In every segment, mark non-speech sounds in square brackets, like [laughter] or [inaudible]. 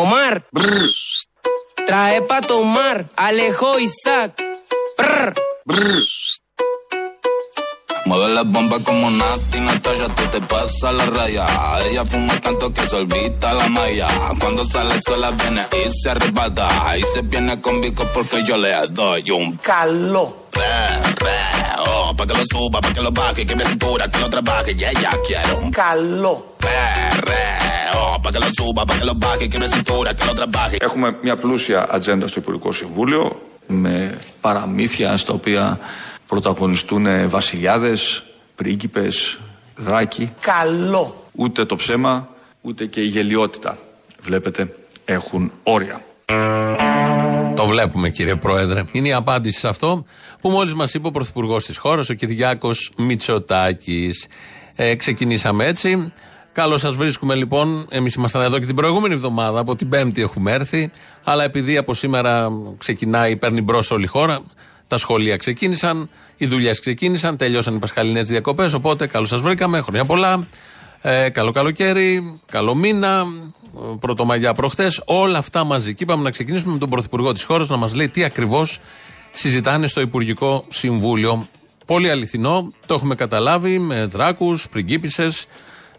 Omar. Brr. Trae pa' tomar, Alejo Isaac. Brr. Brr. Mueve las bombas como Nati, Natalia, tú te pasas la raya. Ella fuma tanto que se olvida la malla. Cuando sale sola viene y se arrebata. Y se viene con Vico porque yo le doy un calor. Perreo, pa' que lo suba, pa' que lo baje, que me cintura, que lo trabaje. Y ella quiere un calor. Perreo Pa' que lo suba, pa' que lo baje, que me cintura, que lo trabaje. Έχουμε μια πλούσια ατζέντα στο Υπουργικό Συμβούλιο με παραμύθια στα οποία πρωταγωνιστούν βασιλιάδες, πρίγκιπες, δράκοι. Καλό. Ούτε το ψέμα, ούτε και η γελιότητα. Βλέπετε, έχουν όρια. Το βλέπουμε κύριε Πρόεδρε. Είναι η απάντηση σε αυτό που μόλις μας είπε ο Πρωθυπουργός της χώρας, ο Κυριάκος Μητσοτάκης. Ε, ξεκινήσαμε έτσι. Καλώς σας βρίσκουμε λοιπόν. Εμείς ήμασταν εδώ και την προηγούμενη εβδομάδα. Από την Πέμπτη έχουμε έρθει. Αλλά επειδή από σήμερα ξεκινάει, παίρνει μπρος όλη η χώρα. Τα σχολεία ξεκίνησαν, οι δουλειές ξεκίνησαν, τελειώσαν οι πασχαλινές διακοπές. Οπότε καλώς σας βρήκαμε. Χρόνια πολλά. Ε, καλό καλοκαίρι, καλό μήνα, ε, πρωτομαγιά προχθές. Όλα αυτά μαζί. Και είπαμε να ξεκινήσουμε με τον Πρωθυπουργό της χώρας να μας λέει τι ακριβώς συζητάνε στο Υπουργικό Συμβούλιο. Πολύ αληθινό, το έχουμε καταλάβει με δράκους, πριγκίπισες,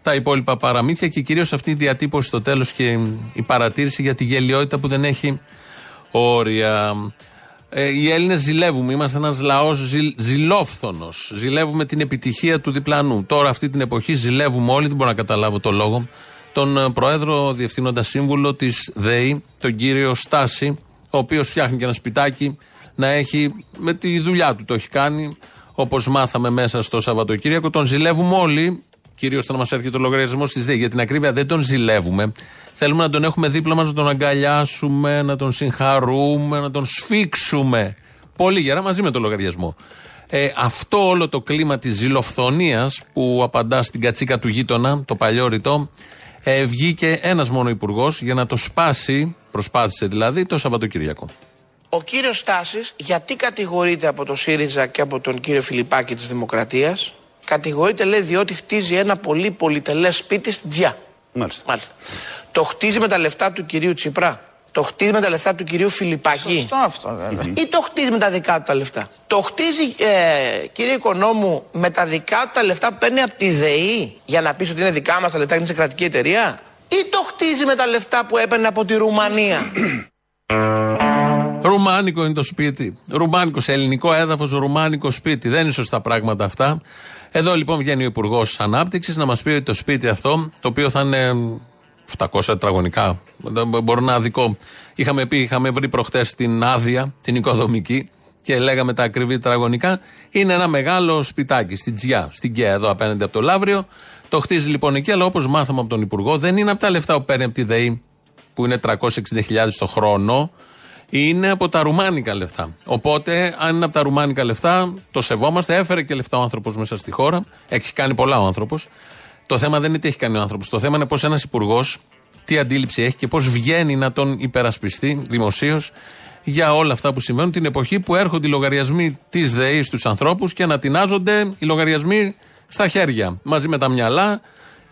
τα υπόλοιπα παραμύθια και κυρίως αυτή η διατύπωση στο τέλος και η παρατήρηση για τη γελιότητα που δεν έχει όρια. Ε, οι Έλληνες ζηλεύουμε. Είμαστε ένας λαός ζηλ, ζηλόφθονος. Ζηλεύουμε την επιτυχία του διπλανού. Τώρα, αυτή την εποχή, ζηλεύουμε όλοι. Δεν μπορώ να καταλάβω το λόγο. Τον ε, Πρόεδρο, Διευθύνοντα Σύμβουλο της ΔΕΗ, τον κύριο Στάση, ο οποίος φτιάχνει και ένα σπιτάκι να έχει με τη δουλειά του το έχει κάνει. Όπως μάθαμε μέσα στο Σαββατοκύριακο, τον ζηλεύουμε όλοι. Κυρίως όταν μας έρχεται ο λογαριασμός της ΔΕΗ. Για την ακρίβεια δεν τον ζηλεύουμε. Θέλουμε να τον έχουμε δίπλα μας, να τον αγκαλιάσουμε, να τον συγχαρούμε, να τον σφίξουμε. Πολύ γερά μαζί με τον λογαριασμό. Ε, αυτό όλο το κλίμα της ζηλοφθονίας που απαντά στην κατσίκα του γείτονα, το παλιό ρητό, ε, βγήκε ένας μόνο υπουργός για να το σπάσει, προσπάθησε δηλαδή, το Σαββατοκύριακο. Ο κύριος Στάσης γιατί κατηγορείται από το ΣΥΡΙΖΑ και από τον κύριο Φιλιππάκη της Δημοκρατίας; Κατηγορείται λέει διότι χτίζει ένα πολύ πολυτελές σπίτι στην Τζιά. Μάλιστα. Μάλιστα. Το χτίζει με τα λεφτά του κυρίου Τσίπρα; Το χτίζει με τα λεφτά του κυρίου Φιλιππάκη; Σωστό αυτό βέβαια. Ή το χτίζει με τα δικά του τα λεφτά; Το χτίζει, ε, κύριε Οικονόμου, με τα δικά του τα λεφτά που παίρνει από τη ΔΕΗ για να πεις ότι είναι δικά μας τα λεφτά και είναι σε κρατική εταιρεία; Ή το χτίζει με τα λεφτά που έπαιρνε από τη Ρουμανία; [clears throat] Ρουμάνικο είναι το σπίτι. Ρουμάνικος σε ελληνικό έδαφος, ρουμάνικο σπίτι. Δεν είναι σωστά πράγματα αυτά. Εδώ λοιπόν βγαίνει ο Υπουργός Ανάπτυξης να μας πει ότι το σπίτι αυτό, το οποίο θα είναι 700 τετραγωνικά, δεν μπορώ να δικό. Είχαμε πει, είχαμε βρει προχτές την άδεια, την οικοδομική και λέγαμε τα ακριβή τετραγωνικά. Είναι ένα μεγάλο σπιτάκι στην Τζιά, στην Κέα, εδώ απέναντι από το Λαύριο. Το χτίζει λοιπόν εκεί, αλλά όπως μάθαμε από τον Υπουργό, δεν είναι από τα λεφτά που παίρνει από τη ΔΕΗ, που είναι 360.000 το χρόνο, είναι από τα ρουμάνικα λεφτά. Οπότε, αν είναι από τα ρουμάνικα λεφτά, το σεβόμαστε. Έφερε και λεφτά ο άνθρωπος μέσα στη χώρα. Έχει κάνει πολλά ο άνθρωπος. Το θέμα δεν είναι τι έχει κάνει ο άνθρωπος. Το θέμα είναι πώς ένας υπουργός, τι αντίληψη έχει και πώς βγαίνει να τον υπερασπιστεί δημοσίως για όλα αυτά που συμβαίνουν την εποχή που έρχονται οι λογαριασμοί της ΔΕΗ στους ανθρώπους και ανατινάζονται οι λογαριασμοί στα χέρια. Μαζί με τα μυαλά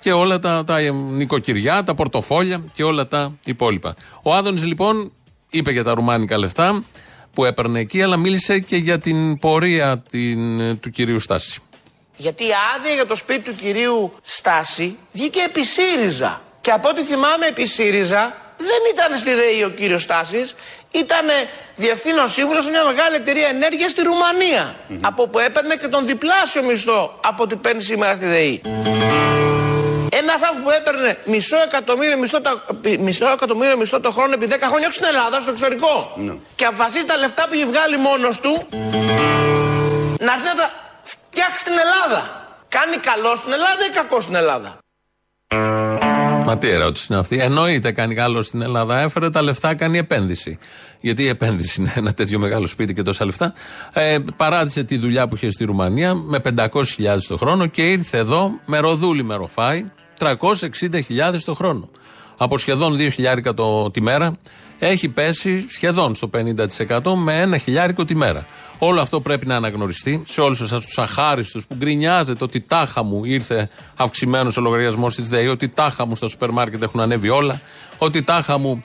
και όλα τα, τα νοικοκυριά, τα πορτοφόλια και όλα τα υπόλοιπα. Ο Άδωνης λοιπόν είπε για τα ρουμάνικα λεφτά που έπαιρνε εκεί, αλλά μίλησε και για την πορεία την, του κυρίου Στάση. Γιατί η άδεια για το σπίτι του κυρίου Στάση βγήκε επί ΣΥΡΙΖΑ. Και από ό,τι θυμάμαι επί ΣΥΡΙΖΑ δεν ήταν στη ΔΕΗ ο κύριος Στάσης, ήταν διευθύνων σύμβουλος σε μια μεγάλη εταιρεία ενέργειας στη ρουμανια Από που έπαιρνε και τον διπλάσιο μισθό από ό,τι παίρνει σήμερα στη ΔΕΗ. Ένας άνθρωπος που έπαιρνε μισό εκατομμύριο μισθό, τα, μισό εκατομμύριο μισθό το χρόνο επί 10 χρόνια, όχι στην Ελλάδα, στο εξωτερικό. Και αποφασίζει τα λεφτά που έχει βγάλει μόνος του να έρθει να τα φτιάξει στην Ελλάδα. Κάνει καλό στην Ελλάδα ή κακό στην Ελλάδα; Μα τι ερώτηση είναι αυτή. Εννοείται κάνει καλό στην Ελλάδα. Έφερε τα λεφτά, κάνει επένδυση. Γιατί η επένδυση είναι ένα τέτοιο μεγάλο σπίτι και τόσα λεφτά. Ε, παράτησε τη δουλειά που είχε στη Ρουμανία με 500.000 το χρόνο και ήρθε εδώ με ροδούλη με ροφάι 360.000 το χρόνο. Από σχεδόν 2.000 το, τη μέρα έχει πέσει σχεδόν στο 50% με ένα χιλιάρικο τη μέρα. Όλο αυτό πρέπει να αναγνωριστεί σε όλους εσάς τους αχάριστους που γκρινιάζετε ότι τάχα μου ήρθε αυξημένος ο λογαριασμός της ΔΕΗ, ότι τάχα μου στα σούπερ μάρκετ έχουν ανέβει όλα, ότι τάχα μου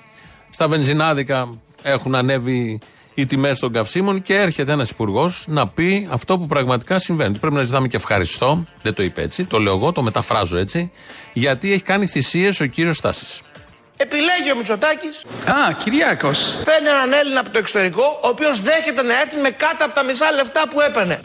Στα βενζινάδικα έχουν ανέβει οι τιμές των καυσίμων και έρχεται ένας υπουργός να πει αυτό που πραγματικά συμβαίνει. Πρέπει να ζητάμε και ευχαριστώ. Δεν το είπε έτσι, το λέω εγώ, το μεταφράζω έτσι. Γιατί έχει κάνει θυσίες ο κύριος Στάσης. Επιλέγει ο Μητσοτάκης. Α, Κυριάκος. Φέρνει έναν Έλληνα από το εξωτερικό, ο οποίος δέχεται να έρθει με κάτω από τα μισά λεφτά που έπαιρνε.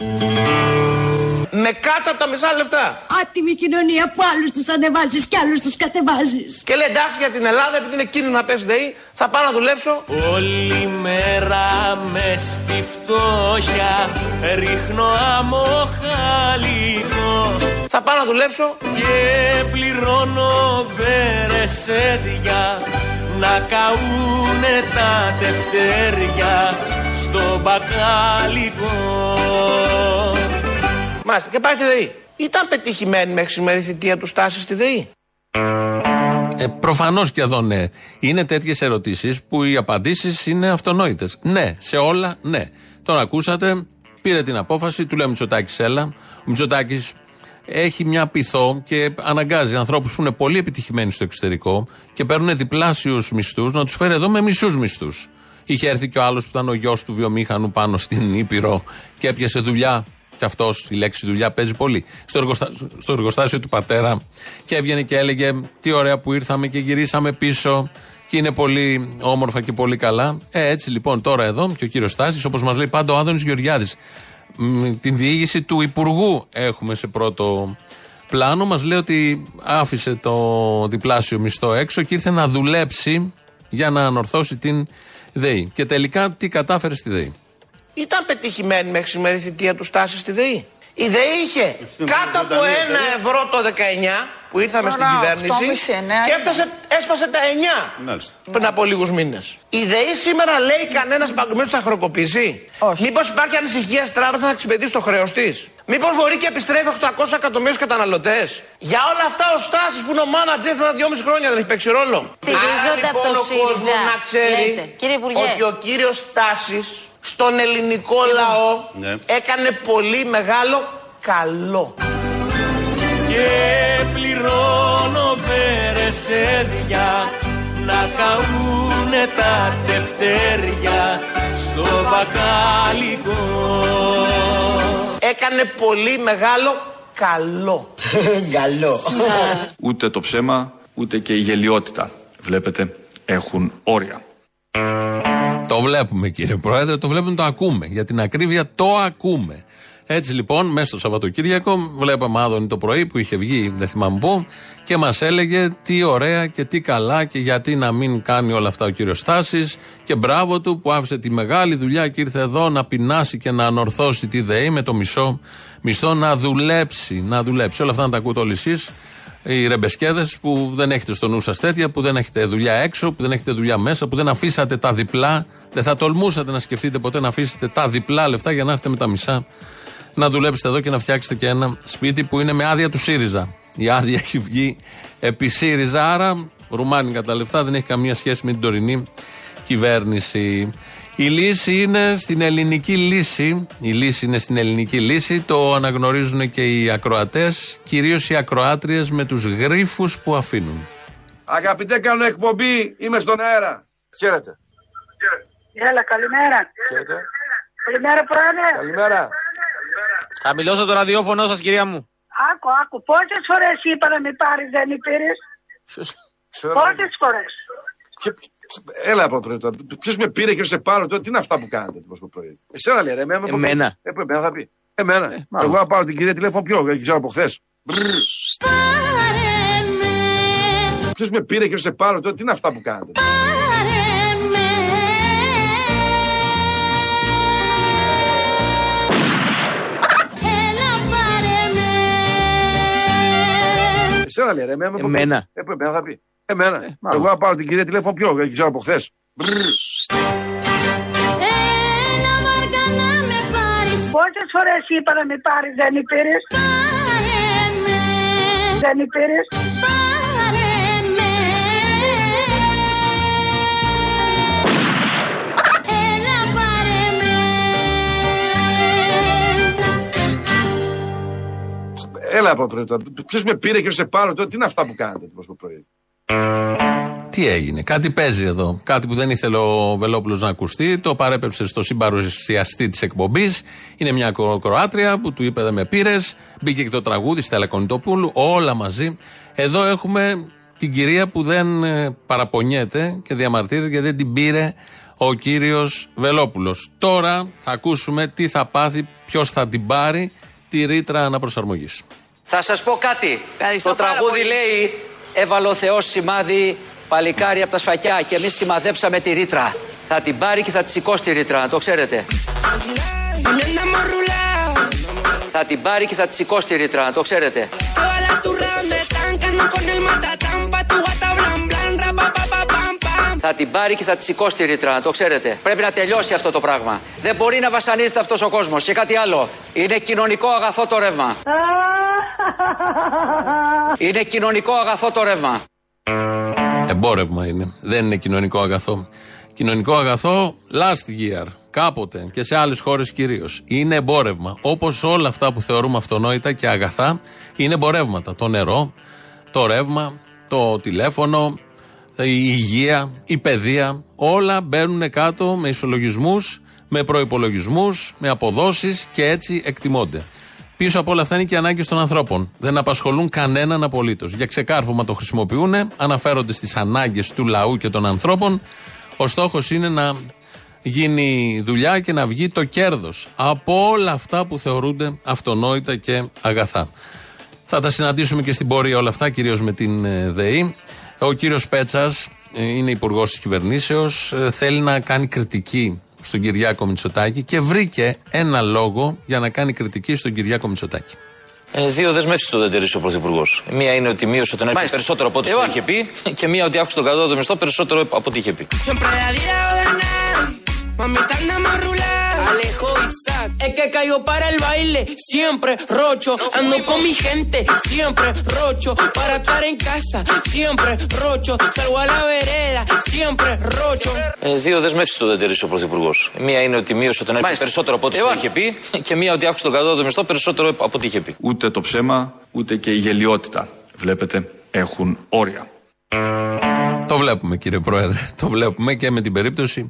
Με κάτω από τα μισά λεφτά. Άτιμη κοινωνία που άλλους τους ανεβάζεις και άλλους τους κατεβάζεις. Και λέει εντάξει για την Ελλάδα, επειδή είναι κίνδυνο να πέσει ΔΕΗ, θα πάω να δουλέψω. Όλη μέρα με στη φτώχεια ρίχνω αμοχαλικό Θα πάω να δουλέψω. και πληρώνω βερεσέδια να καούνε τα τευτέρια στο μπακάλικο. Μάλιστα, και πάει τη ΔΕΗ. Ήταν πετυχημένη μέχρι σήμερα η θητεία του Στάση στη ΔΕΗ. Ε, Προφανώς και εδώ ναι. Είναι τέτοιες ερωτήσεις που οι απαντήσεις είναι αυτονόητες. Ναι, σε όλα ναι. Τον ακούσατε, πήρε την απόφαση, του λέει Μητσοτάκης, έλα. Ο Μητσοτάκης έχει μια πειθό και αναγκάζει ανθρώπους που είναι πολύ επιτυχημένοι στο εξωτερικό και παίρνουν διπλάσιους μισθούς να τους φέρει εδώ με μισούς μισθούς. Είχε έρθει και ο άλλος που ήταν ο γιος του βιομήχανου πάνω στην Ήπειρο και έπιασε δουλειά. Και αυτός η λέξη δουλειά παίζει πολύ. Στο, εργοστα... στο εργοστάσιο του πατέρα και έβγαινε και έλεγε Τι ωραία που ήρθαμε και γυρίσαμε πίσω. Και είναι πολύ όμορφα και πολύ καλά. Ε, έτσι λοιπόν τώρα εδώ και ο κύριος Στάσης, όπως μας λέει πάντα ο Άδωνης Γεωργιάδης, την διήγηση του Υπουργού έχουμε σε πρώτο πλάνο. Μας λέει ότι άφησε το διπλάσιο μισθό έξω και ήρθε να δουλέψει για να ανορθώσει την ΔΕΗ. Και τελικά τι κατάφερε στη ΔΕΗ. Ήταν πετυχημένη μέχρι σήμερα η θητεία του Στάση στη ΔΕΗ. Η ΔΕΗ είχε κάτω από ένα ευρώ το 19 που ήρθαμε στην Τώρα, κυβέρνηση 8,5, ναι, και έφτασε, έσπασε τα 9 πριν από λίγους μήνες. Η ΔΕΗ σήμερα λέει κανένας παγκοσμίως θα χροκοπήσει. Όχι. Μήπως υπάρχει ανησυχία στην τράπεζα να εξυπηρετήσει το χρέος της. Μήπως μπορεί και επιστρέφει 800 εκατομμύρια καταναλωτές. Για όλα αυτά ο Στάσης που είναι ο μάνατζερ θα 2,5 χρόνια δεν έχει παίξει ρόλο. Στηρίζονται Άρα, από το λοιπόν, ο ΣΥΡΙΖΑ. κόσμος να ξέρει Λέτε. Κύριε Υπουργέ. ότι ο κύριος Στάσης στον ελληνικό λαό Ναι. έκανε πολύ μεγάλο καλό. και πληρώνω βερεσέδια να καούνε τα τευτέρια στο μπακάλικο. Έκανε πολύ μεγάλο [laughs] καλό. Ούτε το ψέμα, ούτε και η γελιότητα. Βλέπετε, έχουν όρια. Το βλέπουμε κύριε Πρόεδρε, το βλέπουμε, το ακούμε. Για την ακρίβεια το ακούμε. Έτσι λοιπόν, μέσα στο Σαββατοκύριακο, βλέπαμε Άδωνη το πρωί που είχε βγει, δεν θυμάμαι πού, και μας έλεγε τι ωραία και τι καλά και γιατί να μην κάνει όλα αυτά ο κύριος Στάσης. Και μπράβο του που άφησε τη μεγάλη δουλειά και ήρθε εδώ να πεινάσει και να ανορθώσει τη ΔΕΗ με το μισό μισθό να δουλέψει. Να δουλέψει. Όλα αυτά να τα ακούτε όλοι εσείς οι ρεμπεσκέδες που δεν έχετε στο νου σας τέτοια, που δεν έχετε δουλειά έξω, που δεν έχετε δουλειά μέσα, που δεν αφήσατε τα διπλά, δεν θα τολμούσατε να σκεφτείτε ποτέ να αφήσετε τα διπλά λεφτά για να έρθετε με τα μισά να δουλέψετε εδώ και να φτιάξετε και ένα σπίτι που είναι με άδεια του ΣΥΡΙΖΑ. Η άδεια έχει βγει επί ΣΥΡΙΖΑ, άρα ρουμάνικα τα λεφτά δεν έχει καμία σχέση με την τωρινή κυβέρνηση. Η λύση είναι στην ελληνική λύση. Η λύση είναι στην ελληνική λύση. Το αναγνωρίζουν και οι ακροατές, κυρίως οι ακροάτριες με τους γρήφου που αφήνουν. Αγαπητέ, κάνω εκπομπή. Είμαι στον αέρα. Χαίρετε. Έλα, καλημέρα. Χαίρετε. Καλημέρα, πρόεδρε. Καλημέρα. Χαμηλώστε το ραδιόφωνο σας κυρία μου. Άκου, άκου. Πόσες φορές είπα να μην πάρεις, δεν πήρε. Ξέρω. Πόσες φορές; Ποιο- ποιο- Έλα από πρωί τώρα. Ποιος με πήρε και σε πάρω τώρα. Τι είναι αυτά που κάνετε το το πρωί. Εσένα λέει, ρε, εμένα. με- Εμένα. Ε, που εμένα θα πει. Εμένα. μάλλον. Εγώ θα πάρω την κυρία τηλέφωνο ποιο, δεν ξέρω από χθες. Ποιος με πήρε και σε πάρω τώρα. Τι είναι αυτά που κάνετε. Εσένα λέει, ρε, εμένα. με- Εμένα. Ε, που εμένα θα πει. Εμένα. μάλλον. Εγώ θα πάρω την κυρία τηλέφωνο ποιο, δεν ξέρω από χθες. Πόσες φορές είπα να μην πάρεις, δεν πήρε. Δεν πήρε. Έλα από πρωί τώρα. Ποιος με πήρε και σε πάρω τώρα. Τι είναι αυτά που κάνετε το πρωί; Τι έγινε, κάτι παίζει εδώ. Κάτι που δεν ήθελε ο Βελόπουλος να ακουστεί. Το παρέπεψε στο συμπαρουσιαστή της εκπομπής. Είναι μια Κρο- Κροάτρια που του είπε δεν με πήρες. Μπήκε και το τραγούδι Στέλλα Κονιτοπούλου. Όλα μαζί. Εδώ έχουμε την κυρία που δεν ε, παραπονιέται και διαμαρτύρεται γιατί δεν την πήρε ο κύριος Βελόπουλος. Τώρα θα ακούσουμε τι θα πάθει, ποιος θα την πάρει τη ρήτρα αναπροσαρμογής. Θα σας πω κάτι. Ευχαριστώ το πάρα τραγούδι πολύ. λέει «Έβαλε ο Θεός σημάδι παλικάρι από τα σφακιά» και εμείς σημαδέψαμε τη ρήτρα. Θα την πάρει και θα τη σηκώσει τη ρήτρα, να το ξέρετε. También andamos rulao. Θα την πάρει και θα τη σηκώσει τη ρήτρα, να το ξέρετε. Θα την πάρει και θα τη σηκώσει τη ρήτρα, να το ξέρετε. Πρέπει να τελειώσει αυτό το πράγμα. Δεν μπορεί να βασανίζεται αυτός ο κόσμος. Και κάτι άλλο. Είναι κοινωνικό αγαθό το ρεύμα. [laughs] Είναι κοινωνικό αγαθό το ρεύμα. Εμπόρευμα είναι. Δεν είναι κοινωνικό αγαθό. Κοινωνικό αγαθό last year. Κάποτε και σε άλλες χώρες κυρίως. Είναι εμπόρευμα. Όπως όλα αυτά που θεωρούμε αυτονόητα και αγαθά είναι εμπορεύματα. Το νερό, το ρεύμα, το τηλέφωνο, η υγεία, η παιδεία. Όλα μπαίνουν κάτω με ισολογισμούς, με προπολογισμού, με αποδόσεις και έτσι εκτιμώνται. Πίσω από όλα αυτά είναι και οι ανάγκες των ανθρώπων. Δεν απασχολούν κανέναν απολύτως. Για ξεκάρφωμα το χρησιμοποιούν, αναφέρονται στις ανάγκες του λαού και των ανθρώπων. Ο στόχος είναι να γίνει δουλειά και να βγει το κέρδος από όλα αυτά που θεωρούνται αυτονόητα και αγαθά. Θα τα συναντήσουμε και στην πορεία όλα αυτά, κυρίως με την ε, ΔΕΗ. Ο κύριος Πέτσας είναι υπουργός της κυβερνήσεως. Θέλει να κάνει κριτική στον Κυριάκο Μητσοτάκη και βρήκε ένα λόγο για να κάνει κριτική στον Κυριάκο Μητσοτάκη. Ε, δύο δεσμεύσεις του δεν τηρήσει ο Πρωθυπουργός. Μία είναι ότι μείωσε τον ΕΦ Μάλιστα. περισσότερο από ό,τι Εγώ. σου είχε πει, και μία ότι αύξησε τον κατώτατο μισθό περισσότερο από ό,τι είχε πει. Siempre la día de ganar, mamita andamos rulao. Alejo Isaac, es que caigo para el baile, siempre rocho. Ando con mi gente, siempre rocho. Para estar en casa, siempre rocho. Salgo a la vereda, siempre rocho. Ε, δύο δεσμεύσεις του δεν τηρήσει ο Πρωθυπουργός. Μία είναι ότι μείωσε τον ΕΦ Μάλιστα. περισσότερο από ό,τι σου Εγώ. είχε πει, και μία ότι αύξησε τον κατώτατο μισθό περισσότερο από ό,τι είχε πει. Ούτε το ψέμα, ούτε και η γελιότητα, βλέπετε, έχουν όρια. Το βλέπουμε κύριε Πρόεδρε. Το βλέπουμε και με την περίπτωση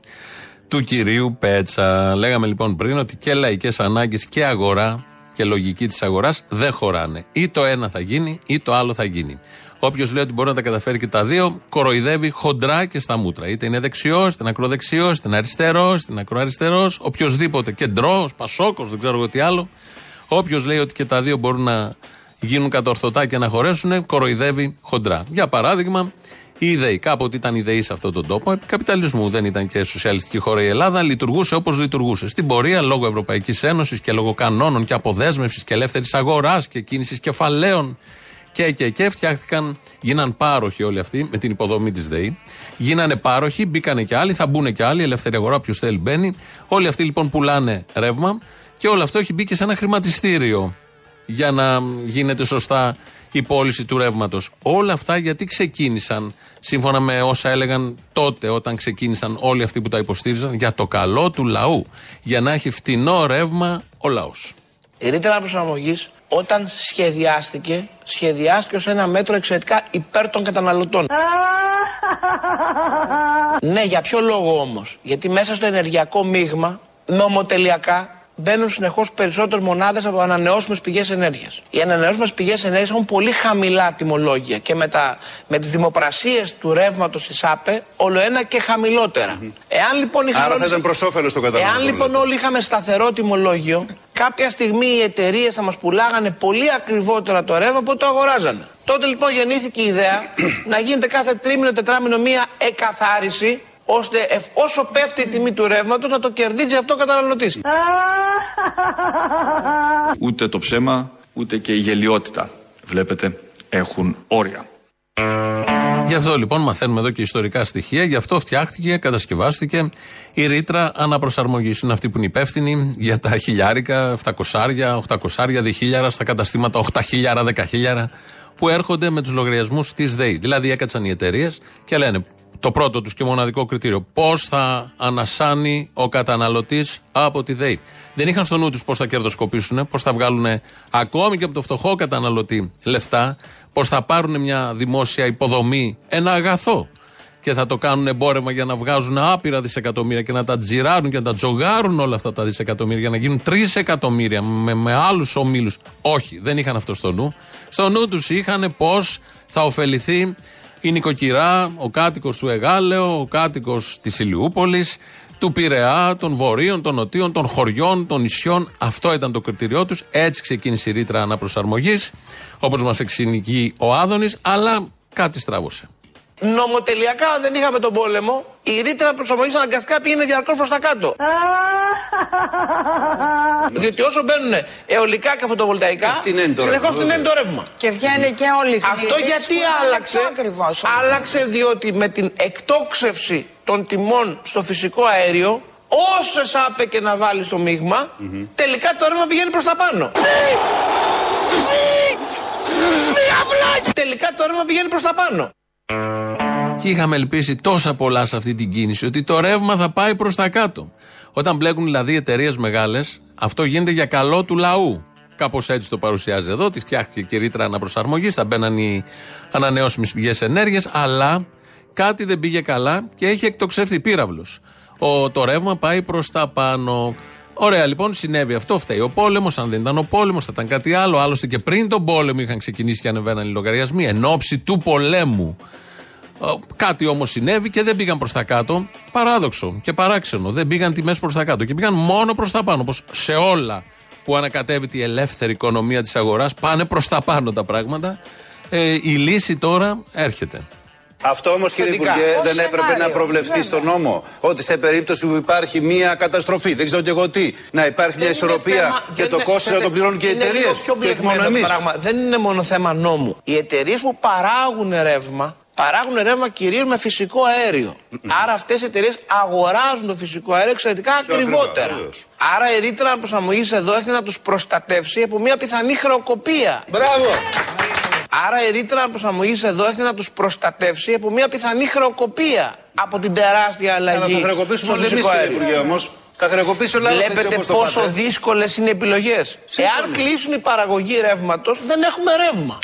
του κυρίου Πέτσα. Λέγαμε λοιπόν πριν ότι και λαϊκές ανάγκες και αγορά και λογική της αγοράς δεν χωράνε. Ή το ένα θα γίνει ή το άλλο θα γίνει. Όποιος λέει ότι μπορεί να τα καταφέρει και τα δύο, κοροϊδεύει χοντρά και στα μούτρα. Είτε είναι δεξιός, είτε είναι ακροδεξιός, είτε είναι αριστερός, είτε είναι ακροαριστερός, οποιοδήποτε, κεντρός, πασόκος, δεν ξέρω εγώ τι άλλο. Όποιος λέει ότι και τα δύο μπορούν να γίνουν κατορθωτά και να χωρέσουν, κοροϊδεύει χοντρά. Για παράδειγμα, η ιδέη. Κάποτε ήταν ιδέη σε αυτόν τον τόπο. Επί καπιταλισμού δεν ήταν και σοσιαλιστική χώρα η Ελλάδα. Λειτουργούσε όπως λειτουργούσε. Στην πορεία, λόγω Ευρωπαϊκής Ένωσης και λόγω κανόνων και αποδέσμευσης και ελεύθερης αγοράς και κίνησης κεφαλαίων και, και, και φτιάχτηκαν, γίναν πάροχοι όλοι αυτοί με την υποδομή της ΔΕΗ. Γίνανε πάροχοι, μπήκανε και άλλοι, θα μπουν και άλλοι, ελεύθερη αγορά, όποιος θέλει μπαίνει. Όλοι αυτοί λοιπόν πουλάνε ρεύμα και όλο αυτό έχει μπει και σε ένα χρηματιστήριο για να γίνεται σωστά η πώληση του ρεύματος. Όλα αυτά γιατί ξεκίνησαν, σύμφωνα με όσα έλεγαν τότε όταν ξεκίνησαν όλοι αυτοί που τα υποστήριζαν, για το καλό του λαού. Για να έχει φτηνό ρεύμα ο λαός. Η ρήτρα προσαρμογής όταν σχεδιάστηκε, σχεδιάστηκε ως ένα μέτρο εξαιρετικά υπέρ των καταναλωτών. [laughs] ναι, για ποιο λόγο όμως; Γιατί μέσα στο ενεργειακό μείγμα, νομοτελειακά, μπαίνουν συνεχώς περισσότερε μονάδες από ανανεώσιμες πηγές ενέργειας. Οι ανανεώσιμες πηγές ενέργειας έχουν πολύ χαμηλά τιμολόγια και με, τα, με τις δημοπρασίες του ρεύματος της ΑΠΕ, όλο ένα και χαμηλότερα. Εάν λοιπόν είχαμε Άρα θα όλοι- ήταν προς όφελος των καταναλωτών, Εάν λοιπόν λέτε. όλοι είχαμε σταθερό τιμολόγιο, κάποια στιγμή οι εταιρείες θα μας πουλάγανε πολύ ακριβότερα το ρεύμα από ό,τι το αγοράζανε. Τότε λοιπόν γεννήθηκε η ιδέα να γίνεται κάθε τρίμηνο, τετράμινο μία εκαθάριση, ώστε εφ- όσο πέφτει η τιμή του ρεύματος να το κερδίζει αυτό ο καταναλωτής. [laughs] Ούτε το ψέμα, ούτε και η γελιότητα, βλέπετε, έχουν όρια. Γι' αυτό λοιπόν μαθαίνουμε εδώ και ιστορικά στοιχεία, γι' αυτό φτιάχτηκε, κατασκευάστηκε η ρήτρα αναπροσαρμογής. Είναι αυτή που είναι υπεύθυνη για τα χιλιάρικα, 700, 800, διχίλιαρα στα καταστήματα 8 χιλιάρα, 10 χιλιάρα που έρχονται με τους λογαριασμούς της ΔΕΗ. Δηλαδή έκατσαν οι εταιρείες και λένε το πρώτο τους και μοναδικό κριτήριο. Πώς θα ανασάνει ο καταναλωτής από τη ΔΕΗ. Δεν είχαν στο νου τους πώς θα κερδοσκοπήσουν, πώς θα βγάλουν ακόμη και από το φτωχό καταναλωτή λεφτά, πώς θα πάρουν μια δημόσια υποδομή, ένα αγαθό. και θα το κάνουν εμπόρευμα για να βγάζουν άπειρα δισεκατομμύρια και να τα τζιράρουν και να τα τζογάρουν όλα αυτά τα δισεκατομμύρια για να γίνουν τρεις εκατομμύρια με, με άλλους ομίλους. Όχι, δεν είχαν αυτό στο νου. Στο νου τους είχαν πώς θα ωφεληθεί η νοικοκυρά, ο κάτοικος του Εγάλεο, ο κάτοικος της Ηλιούπολης, του Πειραιά, των Βορείων, των Νοτίων, των χωριών, των νησιών. Αυτό ήταν το κριτήριό τους. Έτσι ξεκίνησε η ρήτρα αναπροσαρμογής, όπως μας εξηγεί ο Άδωνης, αλλά κάτι στράβωσε. Νομοτελειακά δεν είχαμε τον πόλεμο, η ρήτρα προσαρμογής αναγκαστικά πήγαινε διαρκώς προς τα κάτω. [laughs] Διότι όσο μπαίνουν αιωλικά και φωτοβολταϊκά, συνεχώς φτηνένει το ρεύμα. Και βγαίνει και όλη η Αυτό γιατί άλλαξε; Ακριβώς. Άλλαξε διότι με την εκτόξευση των τιμών στο φυσικό αέριο, όσες άπε και να βάλει στο μείγμα, τελικά το ρεύμα πηγαίνει προς τα πάνω. Τελικά το ρεύμα πηγαίνει προς τα πάνω. Και είχαμε ελπίσει τόσα πολλά σε αυτή την κίνηση ότι το ρεύμα θα πάει προς τα κάτω. Όταν μπλέκουν δηλαδή εταιρείες μεγάλες, αυτό γίνεται για καλό του λαού. Κάπως έτσι το παρουσιάζει εδώ, ότι φτιάχτηκε και ρήτρα αναπροσαρμογής, θα μπαίναν οι ανανεώσιμες πηγές ενέργειας, αλλά κάτι δεν πήγε καλά και έχει εκτοξεύθει πύραυλος. Το ρεύμα πάει προς τα πάνω. Ωραία, λοιπόν, συνέβη αυτό. Φταίει ο πόλεμος. Αν δεν ήταν ο πόλεμος, θα ήταν κάτι άλλο. Άλλωστε και πριν τον πόλεμο είχαν ξεκινήσει και ανεβαίναν οι λογαριασμοί. Εν ώψη του πολέμου. Ε, Κάτι όμως συνέβη και δεν πήγαν προς τα κάτω. Παράδοξο και παράξενο. Δεν πήγαν τιμές προς τα κάτω και πήγαν μόνο προς τα πάνω. Όπως σε όλα που ανακατεύεται η ελεύθερη οικονομία της αγοράς, πάνε προς τα πάνω τα πράγματα. Ε, η λύση τώρα έρχεται. Αυτό όμως, κύριε Θετικά. Υπουργέ, Ως δεν έπρεπε σενάριο, να προβλεφθεί βέβαια. στον νόμο ότι σε περίπτωση που υπάρχει μία καταστροφή, δεν ξέρω και εγώ τι, να υπάρχει μια Δεν είναι ισορροπία θέμα- και δεν το είναι- κόστος να ξέρετε, το πληρώνουν και οι είναι εταιρείες. λίγο πιο Και όχι μόνο μπλεγμένο το εμείς. πράγμα. Δεν είναι μόνο θέμα νόμου. Οι εταιρείες που παράγουν ρεύμα, παράγουν ρεύμα κυρίως με φυσικό αέριο. Άρα αυτές οι εταιρείες αγοράζουν το φυσικό αέριο εξαιρετικά Πιο ακριβά, ακριβότερα. βεβαίως. Άρα η ρήτρα προσαρμογής εδώ έχει να τους προστατεύσει από μια πιθανή χρεοκοπία. Μπράβο! Άρα η ρήτρα προσαρμογή εδώ έχει να τους προστατεύσει από μια πιθανή χρεοκοπία από την τεράστια Αλλά αλλαγή θα χρεοκοπήσουμε στο όλοι εμείς, φυσικό κύριε αέριο. Υπουργέ, όμως. Θα χρεοκοπήσει ο λαός έτσι Βλέπετε όπως το πόσο πάτε. δύσκολες είναι οι επιλογές. Εάν κλείσουν η παραγωγή ρεύματος, δεν έχουμε ρεύμα.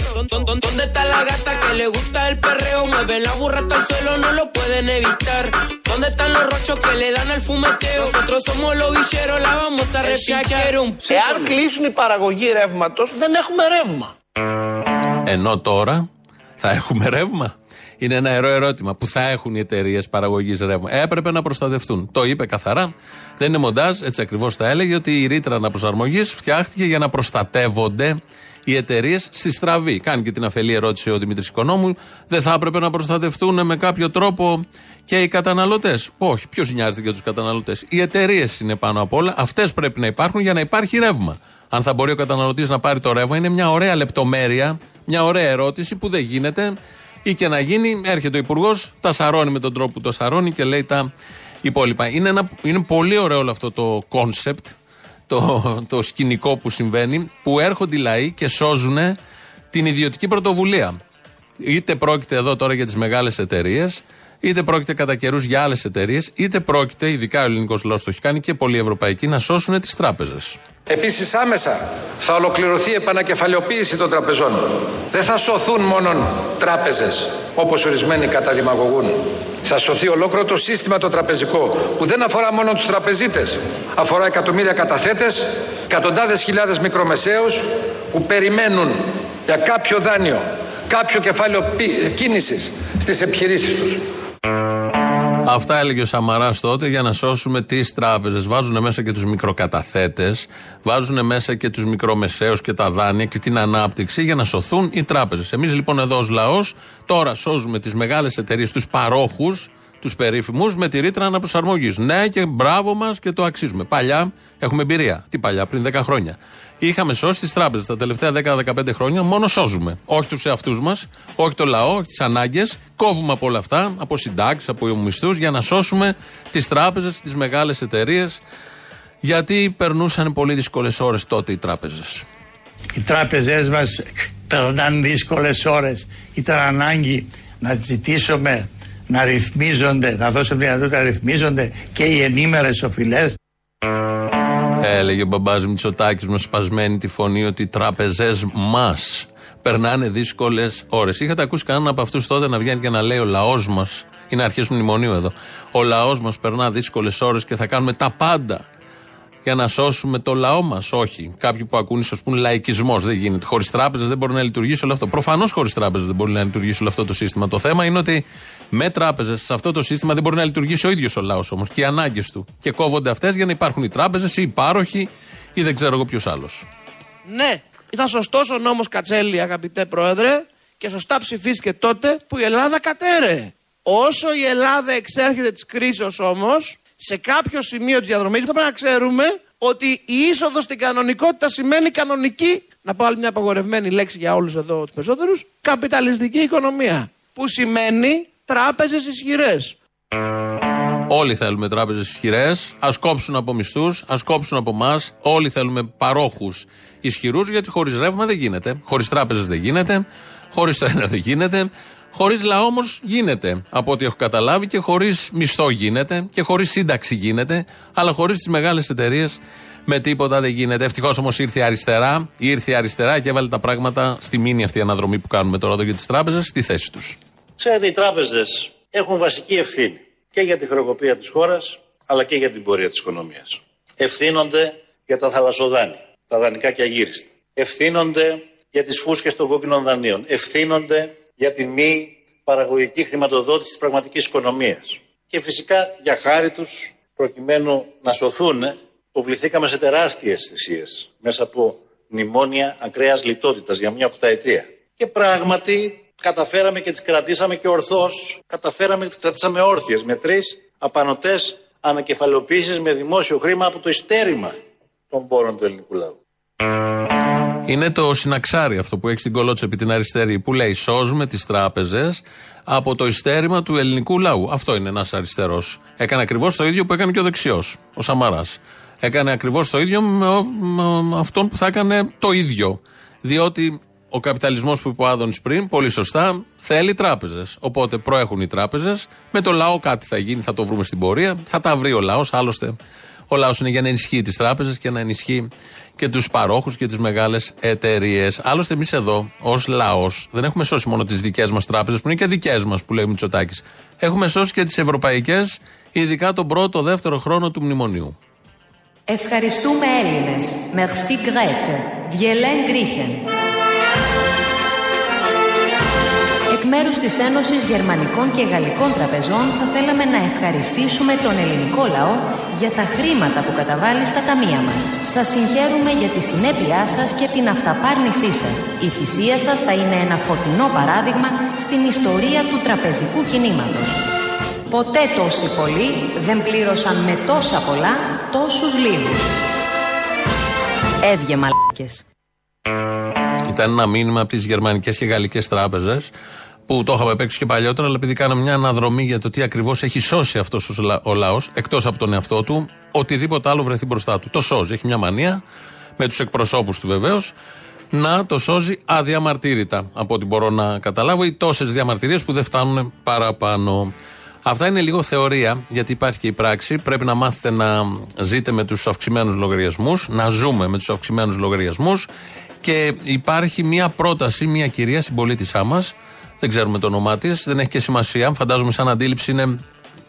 ¿Dónde está la gata que le gusta el perreo? Mueve la burra hasta el suelo, no lo pueden evitar. ¿Dónde están los rochos que le dan al fumeteo? Nosotros somos los villeros, la vamos a repiachar. Εάν κλείσουν η παραγωγή ρεύματος, δεν έχουμε ρεύμα. Ενώ τώρα θα έχουμε ρεύμα. Είναι ένα ερώ ερώτημα που θα έχουν οι εταιρείες παραγωγής ρεύμα. Έπρεπε να προστατευτούν. Το είπε καθαρά. Δεν είναι μοντάζ, έτσι ακριβώς τα έλεγε, ότι η ρήτρα αναπροσαρμογής φτιάχτηκε για να προστατεύονται οι εταιρείες στη στραβή. Κάνει και την αφελή ερώτηση ο Δημήτρης Οικονόμου. Δεν θα έπρεπε να προστατευτούν με κάποιο τρόπο και οι καταναλωτές. Όχι, ποιος νοιάζεται για τους καταναλωτές. Οι εταιρείες είναι πάνω απ' όλα. Αυτές πρέπει να υπάρχουν για να υπάρχει ρεύμα. Αν θα μπορεί ο καταναλωτής να πάρει το ρεύμα, είναι μια ωραία λεπτομέρεια, μια ωραία ερώτηση που δεν γίνεται ή και να γίνει. Έρχεται ο Υπουργός, τα σαρώνει με τον τρόπο που το σαρώνει και λέει τα υπόλοιπα. Είναι, ένα, είναι πολύ ωραίο όλο αυτό το concept, το, το σκηνικό που συμβαίνει, που έρχονται οι λαοί και σώζουν την ιδιωτική πρωτοβουλία. Είτε πρόκειται εδώ τώρα για τις μεγάλες εταιρείες, είτε πρόκειται κατά καιρούς για άλλες εταιρείες, είτε πρόκειται, ειδικά ο ελληνικός λαός το έχει κάνει και πολλοί ευρωπαϊκοί, να σώσουν τις τράπεζες. Επίσης άμεσα θα ολοκληρωθεί η επανακεφαλαιοποίηση των τραπεζών. Δεν θα σωθούν μόνο τράπεζες, όπως ορισμένοι καταδημαγωγούν. Θα σωθεί ολόκληρο το σύστημα το τραπεζικό, που δεν αφορά μόνο τους τραπεζίτες. Αφορά εκατομμύρια καταθέτες, εκατοντάδες χιλιάδες μικρομεσαίους που περιμένουν για κάποιο δάνειο, κάποιο κεφάλαιο πι- κίνησης στις επιχειρήσεις τους. Αυτά έλεγε ο Σαμαράς τότε για να σώσουμε τις τράπεζες. Βάζουν μέσα και τους μικροκαταθέτες, βάζουν μέσα και τους μικρομεσαίους και τα δάνεια και την ανάπτυξη για να σωθούν οι τράπεζες. Εμείς λοιπόν εδώ ως λαός τώρα σώζουμε τις μεγάλες εταιρείες, τους παρόχους, τους περίφημους με τη ρήτρα αναπροσαρμογής. Ναι, και μπράβο μας και το αξίζουμε. Παλιά έχουμε εμπειρία. Τι παλιά, πριν 10 χρόνια. Είχαμε σώσει τις τράπεζες τα τελευταία 10-15 χρόνια, μόνο σώζουμε. Όχι τους εαυτούς μας, όχι το λαό, όχι τις ανάγκες. Κόβουμε από όλα αυτά, από συντάξεις, από μισθούς, για να σώσουμε τις τράπεζες, τις μεγάλες εταιρείες. Γιατί περνούσαν πολύ δύσκολες ώρες τότε οι τράπεζες. Οι τράπεζές μας περνάνε δύσκολες ώρες. Ήταν ανάγκη να ζητήσουμε να ρυθμίζονται, να δώσουμε δυνατότητα να ρυθμίζονται και οι ενήμερες οφειλές. Έλεγε ο μπαμπάς Μητσοτάκης με σπασμένη τη φωνή ότι οι τράπεζες μας περνάνε δύσκολες ώρες. Είχατε ακούσει κανέναν από αυτούς τότε να βγαίνει και να λέει ο λαός μας Είναι αρχές μνημονίου εδώ. Ο λαός μας περνά δύσκολες ώρες και θα κάνουμε τα πάντα για να σώσουμε το λαό μας. Όχι. Κάποιοι που ακούν ίσω πούν λαϊκισμός. Δεν γίνεται. Χωρίς τράπεζες δεν μπορεί να λειτουργήσει όλο αυτό. Προφανώς χωρίς τράπεζες δεν μπορεί να λειτουργήσει όλο αυτό το σύστημα. Το θέμα είναι ότι με τράπεζες σε αυτό το σύστημα δεν μπορεί να λειτουργήσει ο ίδιος ο λαός όμως και οι ανάγκες του. Και κόβονται αυτές για να υπάρχουν οι τράπεζες ή οι πάροχοι ή δεν ξέρω εγώ ποιος άλλος. Ναι, ήταν σωστός ο νόμος Κατσέλη, αγαπητέ Πρόεδρε, και σωστά ψηφίστηκε τότε που η Ελλάδα κατέρεε. Όσο η Ελλάδα εξέρχεται της κρίσης όμως, σε κάποιο σημείο της διαδρομής θα πρέπει να ξέρουμε ότι η είσοδος στην κανονικότητα σημαίνει κανονική, να πω άλλη μια απαγορευμένη λέξη για όλους εδώ τους περισσότερους, καπιταλιστική οικονομία. Που σημαίνει τράπεζες ισχυρές. Όλοι θέλουμε τράπεζες ισχυρές. Α κόψουν από μισθούς, ας κόψουν από εμά. Όλοι θέλουμε παρόχους ισχυρούς, γιατί χωρίς ρεύμα δεν γίνεται. Χωρίς τράπεζες δεν γίνεται. Χωρίς το ένα δεν γίνεται. Χωρίς λαό όμως γίνεται, από ό,τι έχω καταλάβει, και χωρίς μισθό γίνεται και χωρίς σύνταξη γίνεται, αλλά χωρίς τις μεγάλες εταιρείες με τίποτα δεν γίνεται. Ευτυχώς όμως ήρθε η αριστερά, ήρθε η αριστερά και έβαλε τα πράγματα στη μήνυ αυτή η αναδρομή που κάνουμε τώρα εδώ για τις τράπεζες στη θέση τους. Ξέρετε, οι τράπεζες έχουν βασική ευθύνη και για τη χρεοκοπία της χώρας, αλλά και για την πορεία της οικονομίας. Ευθύνονται για τα θαλασσοδάνεια, τα δανεικά και αγύριστα. Ευθύνονται για τις φούσκες των κόκκινων δανείων. Ευθύνονται για τη μη παραγωγική χρηματοδότηση της πραγματικής οικονομίας. Και φυσικά για χάρη τους, προκειμένου να σωθούν, υποβληθήκαμε σε τεράστιες θυσίες μέσα από μνημόνια ακραίας λιτότητας για μια οκταετία. Και πράγματι καταφέραμε και τις κρατήσαμε και ορθώς, καταφέραμε και τις κρατήσαμε όρθιες με τρεις απανοτές ανακεφαλαιοποίησεις με δημόσιο χρήμα από το ειστέρημα των πόρων του ελληνικού λαού. Είναι το συναξάρι αυτό που έχει στην κολότσα επί την αριστερή που λέει σώζουμε τις τράπεζες από το ιστέρημα του ελληνικού λαού. Αυτό είναι ένας αριστερός. Έκανε ακριβώς το ίδιο που έκανε και ο δεξιός, ο Σαμαράς. Έκανε ακριβώς το ίδιο με, με αυτόν που θα έκανε το ίδιο. Διότι ο καπιταλισμός που είπε ο Άδωνης πριν, πολύ σωστά, θέλει τράπεζες. Οπότε προέχουν οι τράπεζες. Με το λαό κάτι θα γίνει, θα το βρούμε στην πορεία. Θα τα βρει ο λαός. Άλλωστε, ο λαός είναι για να ενισχύει τις τράπεζες και να ενισχύει και τους παρόχους και τις μεγάλες εταιρείες. Άλλωστε, εμείς εδώ, ως λαός, δεν έχουμε σώσει μόνο τις δικές μας τράπεζες, που είναι και δικές μας, που λέει ο Μητσοτάκης. Έχουμε σώσει και τις ευρωπαϊκές, ειδικά τον πρώτο, δεύτερο χρόνο του μνημονίου. Ευχαριστούμε Έλληνες. Merci Grec. Vielen Griechen. Μέρους της Ένωσης Γερμανικών και Γαλλικών Τραπεζών θα θέλαμε να ευχαριστήσουμε τον ελληνικό λαό για τα χρήματα που καταβάλει στα ταμεία μας. Σας συγχαίρουμε για τη συνέπειά σας και την αυταπάρνησή σας. Η θυσία σας θα είναι ένα φωτεινό παράδειγμα στην ιστορία του τραπεζικού κινήματος. Ποτέ τόσοι πολλοί δεν πλήρωσαν με τόσα πολλά τόσους λίγους. Έβγε μαλάκες. Ήταν ένα μήνυμα από τις γερμανικές και γαλλικές τράπεζες που το είχαμε παίξει και παλιότερα, αλλά επειδή κάναμε μια αναδρομή για το τι ακριβώς έχει σώσει αυτός ο λαός, εκτός από τον εαυτό του, οτιδήποτε άλλο βρεθεί μπροστά του. Το σώζει. Έχει μια μανία, με τους εκπροσώπους του βεβαίως, να το σώζει αδιαμαρτύρητα. Από ό,τι μπορώ να καταλάβω, ή τόσες διαμαρτυρίες που δεν φτάνουν παραπάνω. Αυτά είναι λίγο θεωρία, γιατί υπάρχει και η πράξη. Πρέπει να μάθετε να ζείτε με τους αυξημένους λογαριασμούς, να ζούμε με τους αυξημένους λογαριασμούς. Και υπάρχει μια πρόταση, μια κυρία συμπολίτησά μας, δεν ξέρουμε το όνομά της, δεν έχει και σημασία. Φαντάζομαι σαν αντίληψη είναι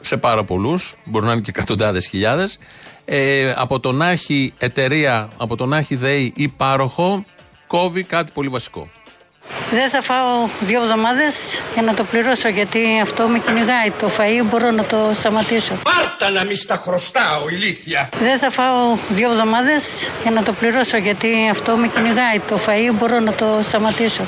σε πάρα πολλούς, μπορεί να είναι και εκατοντάδες χιλιάδες. Ε, από το να έχει εταιρεία, από το να έχει ΔΕΗ ή πάροχο, κόβει κάτι πολύ βασικό. Δεν θα φάω δύο εβδομάδες για να το πληρώσω γιατί αυτό με κυνηγάει. Το φαΐ μπορώ να το σταματήσω. Πάρτα να μη στα χρωστάω, ηλίθεια. Δεν θα φάω δύο εβδομάδες για να το πληρώσω γιατί αυτό με κυνηγάει. Το φαΐ μπορώ να το σταματήσω.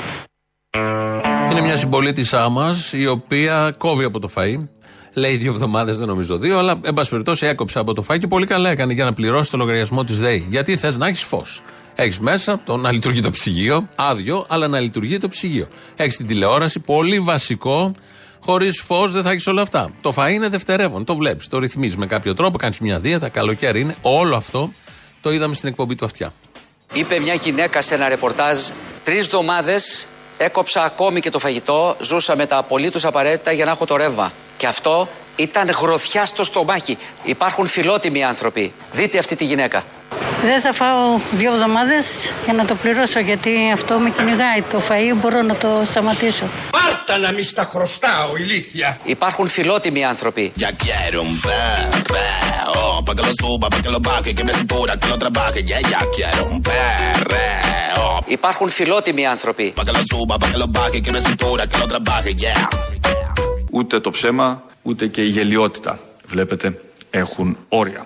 Είναι μια συμπολίτησά μας η οποία κόβει από το φαΐ. Λέει δύο εβδομάδες, δεν νομίζω δύο, αλλά εν πάση περιπτώσει έκοψε από το φαΐ και πολύ καλά έκανε για να πληρώσει το λογαριασμό της ΔΕΗ. Γιατί θες να έχεις φως. Έχεις μέσα το να λειτουργεί το ψυγείο, άδειο, αλλά να λειτουργεί το ψυγείο. Έχεις την τηλεόραση, πολύ βασικό. Χωρίς φως δεν θα έχεις όλα αυτά. Το φα είναι δευτερεύον. Το βλέπεις, το ρυθμίζεις με κάποιο τρόπο, κάνεις μια δίαιτα, καλοκαίρι είναι. Όλο αυτό το είδαμε στην εκπομπή του αυτιά. Είπε μια γυναίκα σε ένα ρεπορτάζ τρεις εβδομάδες έκοψα ακόμη και το φαγητό, ζούσα με τα απολύτως απαραίτητα για να έχω το ρεύμα. Και αυτό ήταν γροθιά στο στομάχι. Υπάρχουν φιλότιμοι άνθρωποι. Δείτε αυτή τη γυναίκα. Δεν θα φάω δύο εβδομάδες για να το πληρώσω γιατί αυτό με κυνηγάει. Το φαΐ μπορώ να το σταματήσω. Πάρτα να μη στα χρωστάω, ηλίθεια. Υπάρχουν φιλότιμοι άνθρωποι. Ya quiero un perreo, pa' que lo suba, pa' que lo baje, que me cintura, que lo trabaje. Yeah, ya quiero un perreo, Υπάρχουν φιλότιμοι άνθρωποι. pa' que lo suba, pa' que lo baje, que me cintura, que lo trabaje. Yeah. Ούτε το ψέμα, ούτε και η γελιότητα, βλέπετε, έχουν όρια.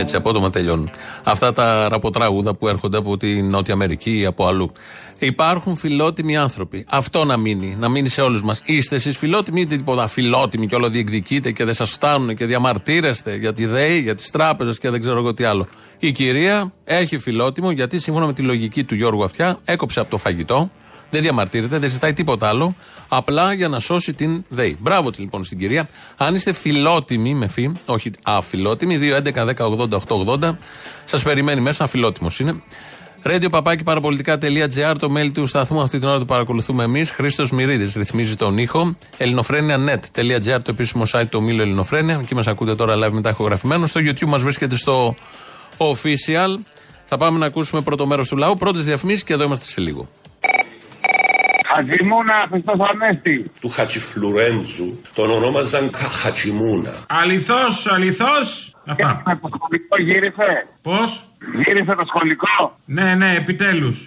Έτσι απότομα τελειώνουν. Αυτά τα ραποτράγουδα που έρχονται από τη Νότια Αμερική ή από αλλού. Υπάρχουν φιλότιμοι άνθρωποι. Αυτό να μείνει. Να μείνει σε όλους μας. Είστε εσείς φιλότιμοι ή τίποτα φιλότιμοι και όλο διεκδικείτε και δεν σας φτάνουν και διαμαρτύρεστε για τη ΔΕΗ, για τις τράπεζες και δεν ξέρω εγώ τι άλλο. Η κυρία έχει φιλότιμο γιατί σύμφωνα με τη λογική του Γιώργου Αυτιά έκοψε από το φαγητό. Δεν διαμαρτύρεται, δεν ζητάει τίποτα άλλο. Απλά για να σώσει την ΔΕΗ. Μπράβο της λοιπόν στην κυρία. Αν είστε φιλότιμοι με φι, όχι αφιλότιμοι, 2.11.10.80.880, σας περιμένει μέσα. Αφιλότιμο είναι. Radio παπάκι παραπολιτικά.gr, το mail του σταθμού. Αυτή την ώρα το παρακολουθούμε εμείς. Χρήστος Μυρίδης ρυθμίζει τον ήχο. Ελληνοφρένια.net.gr, το επίσημο site του ομίλου Ελληνοφρένια. Εκεί μας ακούτε τώρα live μετά ηχογραφημένο. Στο YouTube μας βρίσκεται στο official. Θα πάμε να ακούσουμε πρώτο μέρος του λαού. Πρώτες διαφημίσεις και εδώ είμαστε σε λίγο. Χατζημούνα, Χριστός Ανέστη. του Χατσιφλουρέντζου τον ονόμαζαν Χα- Χατσιμούνα. Αληθώς, αληθώς. Αυτά. Το σχολικό γύρισε. Πώς; Γύρισε το σχολικό. Ναι, ναι, επιτέλους.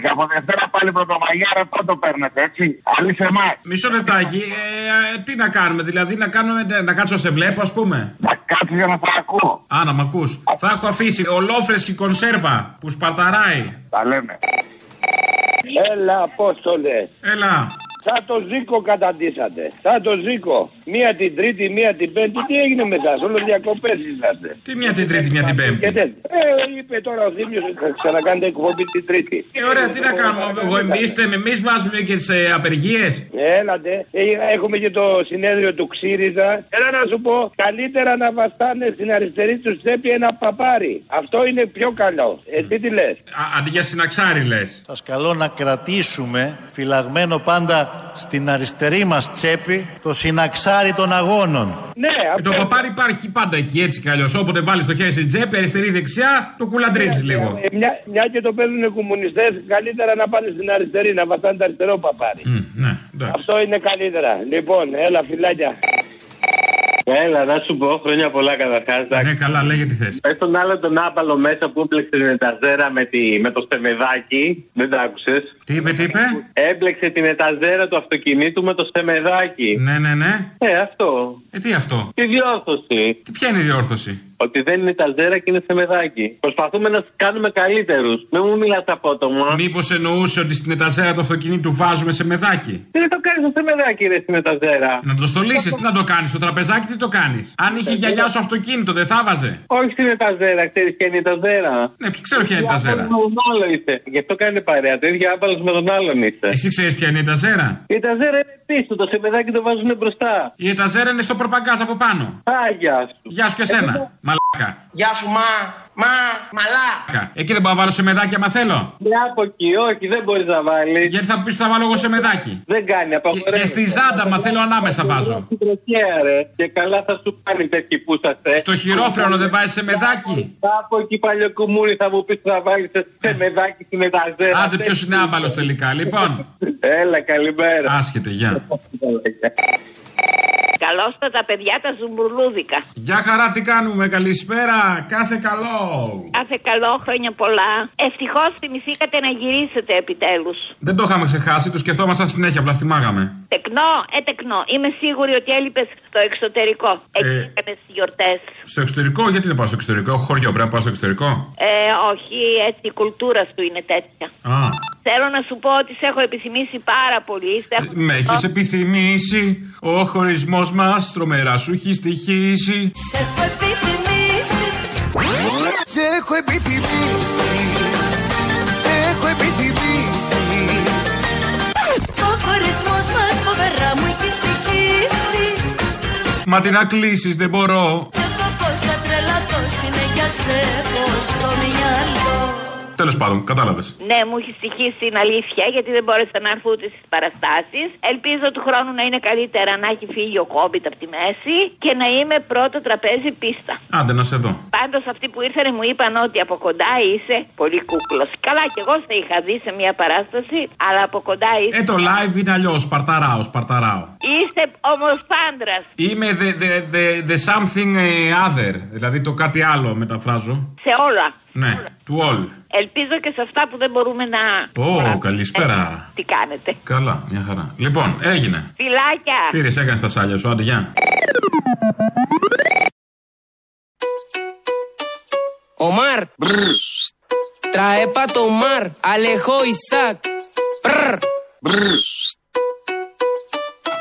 Και από Δευτέρα πάλι πρωτομαγιά πώ το παίρνετε, έτσι. Άλλη σε εμάς. Μισό λεπτάκι. Ε, ε, τι να κάνουμε, δηλαδή να κάνουμε, να κάτσω να σε βλέπω, ας πούμε. Να κάτσω για να σε ακούω. Α, να μ' ακούς. Θα έχω αφήσει ολόφρεσκη κονσέρβα που σπαρταράει. Τα λέμε. Έλα, Απόστολε. Έλα. Σαν το Ζήκο καταντήσατε. Σαν το Ζήκο. Μία την Τρίτη, μία την Πέμπτη. Τι έγινε με εσά, όλο διακοπές είσαστε. Τι μία την Τρίτη, μία την Πέμπτη; Και τέτοια. Ε, είπε τώρα ο Θήμιος ότι θα ξανακάνετε εκπομπή την Τρίτη. Ε, ωραία, τι να κάνουμε. Εγώ εμείς, εμεί βάζουμε και τι απεργίες. Έλατε. Ε, έχουμε και το συνέδριο του Ξύριζα. Έλα να σου πω, καλύτερα να βαστάνε στην αριστερή τους τσέπη ένα παπάρι. Αυτό είναι πιο καλό. Ε, τι τι λες; Αντί για συναξάρι λες. Σας καλώ να κρατήσουμε φυλαγμένο πάντα στην αριστερή μας τσέπη το συναξάρι των αγώνων. Ναι, Ε, το παπάρι υπάρχει πάντα εκεί έτσι κι αλλιώς. Όποτε βάλεις το χέρι στην τσέπη, αριστερή-δεξιά, το κουλαντρίζεις λίγο. Ε, μια, μια και το παίζουν οι κομμουνιστές, καλύτερα να πάνε στην αριστερή, να βαστάνε το αριστερό παπάρι. ναι, Αυτό είναι καλύτερα. Λοιπόν, έλα φυλάκια. Έλα, να σου πω χρόνια πολλά καταρχάς. Ναι, καλά, λέγε τι θες. Πες τον άλλο τον άπαλο μέσα που έμπλεξε την εταζέρα με, τη, με το στεμεδάκι. Δεν τα άκουσες. Τι είπε, τι είπε; Έμπλεξε την εταζέρα του αυτοκινήτου με το στεμεδάκι. Ναι, ναι, ναι. Ε, αυτό. Ε, τι αυτό; Τη διόρθωση. Τι ποια είναι η διόρθωση; Ότι δεν είναι ταζέρα και είναι στεμεδάκι. Προσπαθούμε να του κάνουμε καλύτερους. Μην μου μιλάς απότομα. Μήπως εννοούσε ότι στην εταζέρα του αυτοκινήτου βάζουμε σε μεδάκι. Τι το κάνεις στο στεμεδάκι, ρε στην εταζέρα; Να το στολίσεις, τι να το κάνεις; Στο τραπεζάκι τι το κάνεις; Αν είχε η γιαγιά σου αυτοκίνητο, δεν θα βάζε; Όχι στην εταζέρα, ξέρεις ποια είναι η εταζέρα. Ναι, ξέρω ποια είναι η εταζέρα. Με τον άλλο είστε. Γι' αυτό κάνει παρέα. Το ίδιο άπαλο με τον άλλον είστε. Εσύ ξέρεις ποια είναι η εταζέρα; Η εταζέρα είναι πίσω, το σεμεδάκι το βάζουν μπροστά. Η εταζέρα είναι στο προπαγκάζ από πάνω. Α, γεια σου. Γεια σου και εσένα. Μαλάκα. Γεια σου, μα, μα, μαλά. Εκεί δεν μπορώ να βάλω σε μεδάκι άμα θέλω. Ναι, από εκεί, όχι, δεν μπορείς να βάλεις. Γιατί θα πεις ότι θα βάλω εγώ σε μεδάκι. Δεν κάνει, Και, και στη ζάντα, μα θέλω ανάμεσα βάζω. Και καλά θα σου κάνει τέτοιοι που είσαστε. Στο χειρόφρενο δεν βάζεις σε μεδάκι. Από εκεί παλιό κουμούνι θα μου πεις ότι θα βάλει σε μεδάκι στην εταζέρα. Άντε, ποιος είναι άμπαλος τελικά. Λοιπόν. Έλα, καλημέρα. Άσχετε, γεια. Καλώ τα παιδιά τα ζουμπουρλούδικα. Γεια χαρά, τι κάνουμε, καλησπέρα, κάθε καλό. Κάθε καλό, χρόνια πολλά. Ευτυχώς θυμηθήκατε να γυρίσετε επιτέλους. Δεν το είχαμε ξεχάσει, το σκεφτόμασταν συνέχεια, βλαστημάγαμε. Τεκνό, ε τεκνό. Είμαι σίγουρη ότι έλειπες στο εξωτερικό. Εκεί Ε. έκανε τις γιορτές. Στο εξωτερικό, γιατί να πάω στο εξωτερικό, έχω χωριό, πρέπει να πάω στο εξωτερικό. Ε, όχι, έτσι η κουλτούρα σου είναι τέτοια. Α, Θέλω να σου πω ότι σε έχω επιθυμήσει πάρα πολύ. Σε έχω- με έχεις επιθυμήσει, ο χωρισμός φάσμα άστρομερά σου έχεις στοιχήσει. Σε έχω επιθυμήσει. Σε έχω επιθυμήσει. Σε έχω επιθυμήσει. Ο χωρισμό μας φοβερά μου έχει στοιχήσει. Μα την κλείσεις δεν μπορώ. Δεν θα τρελατώ είναι για σε ποστομιά. Τέλος πάντων, κατάλαβες. Ναι, μου έχει στοιχήσει την αλήθεια γιατί δεν μπόρεσα να έρθω ούτε στις παραστάσεις. Ελπίζω του χρόνου να είναι καλύτερα να έχει φύγει ο κόμπιτ από τη μέση και να είμαι πρώτο τραπέζι πίστα. Άντε να σε δω. Πάντως αυτοί που ήρθαν μου είπαν ότι από κοντά είσαι πολύ κούκλος. Καλά, κι εγώ σε είχα δει σε μια παράσταση, αλλά από κοντά είσαι. Ε, το live είναι αλλιώς. Σπαρταράω, σπαρταράω. Είστε όμως πάντρας. Είμαι the, the, the, the something eh, other. Δηλαδή το κάτι άλλο μεταφράζω. Σε όλα. Ναι, to all. Ελπίζω και σε αυτά που δεν μπορούμε να. Ω, καλησπέρα. Τι κάνετε; Καλά, μια χαρά. Λοιπόν, έγινε. Φιλάκια. Πήρες, έκανες τα σάλια σου, άντε, γεια. Omar. Trae pa tomar. Alejo Isaac. Prr.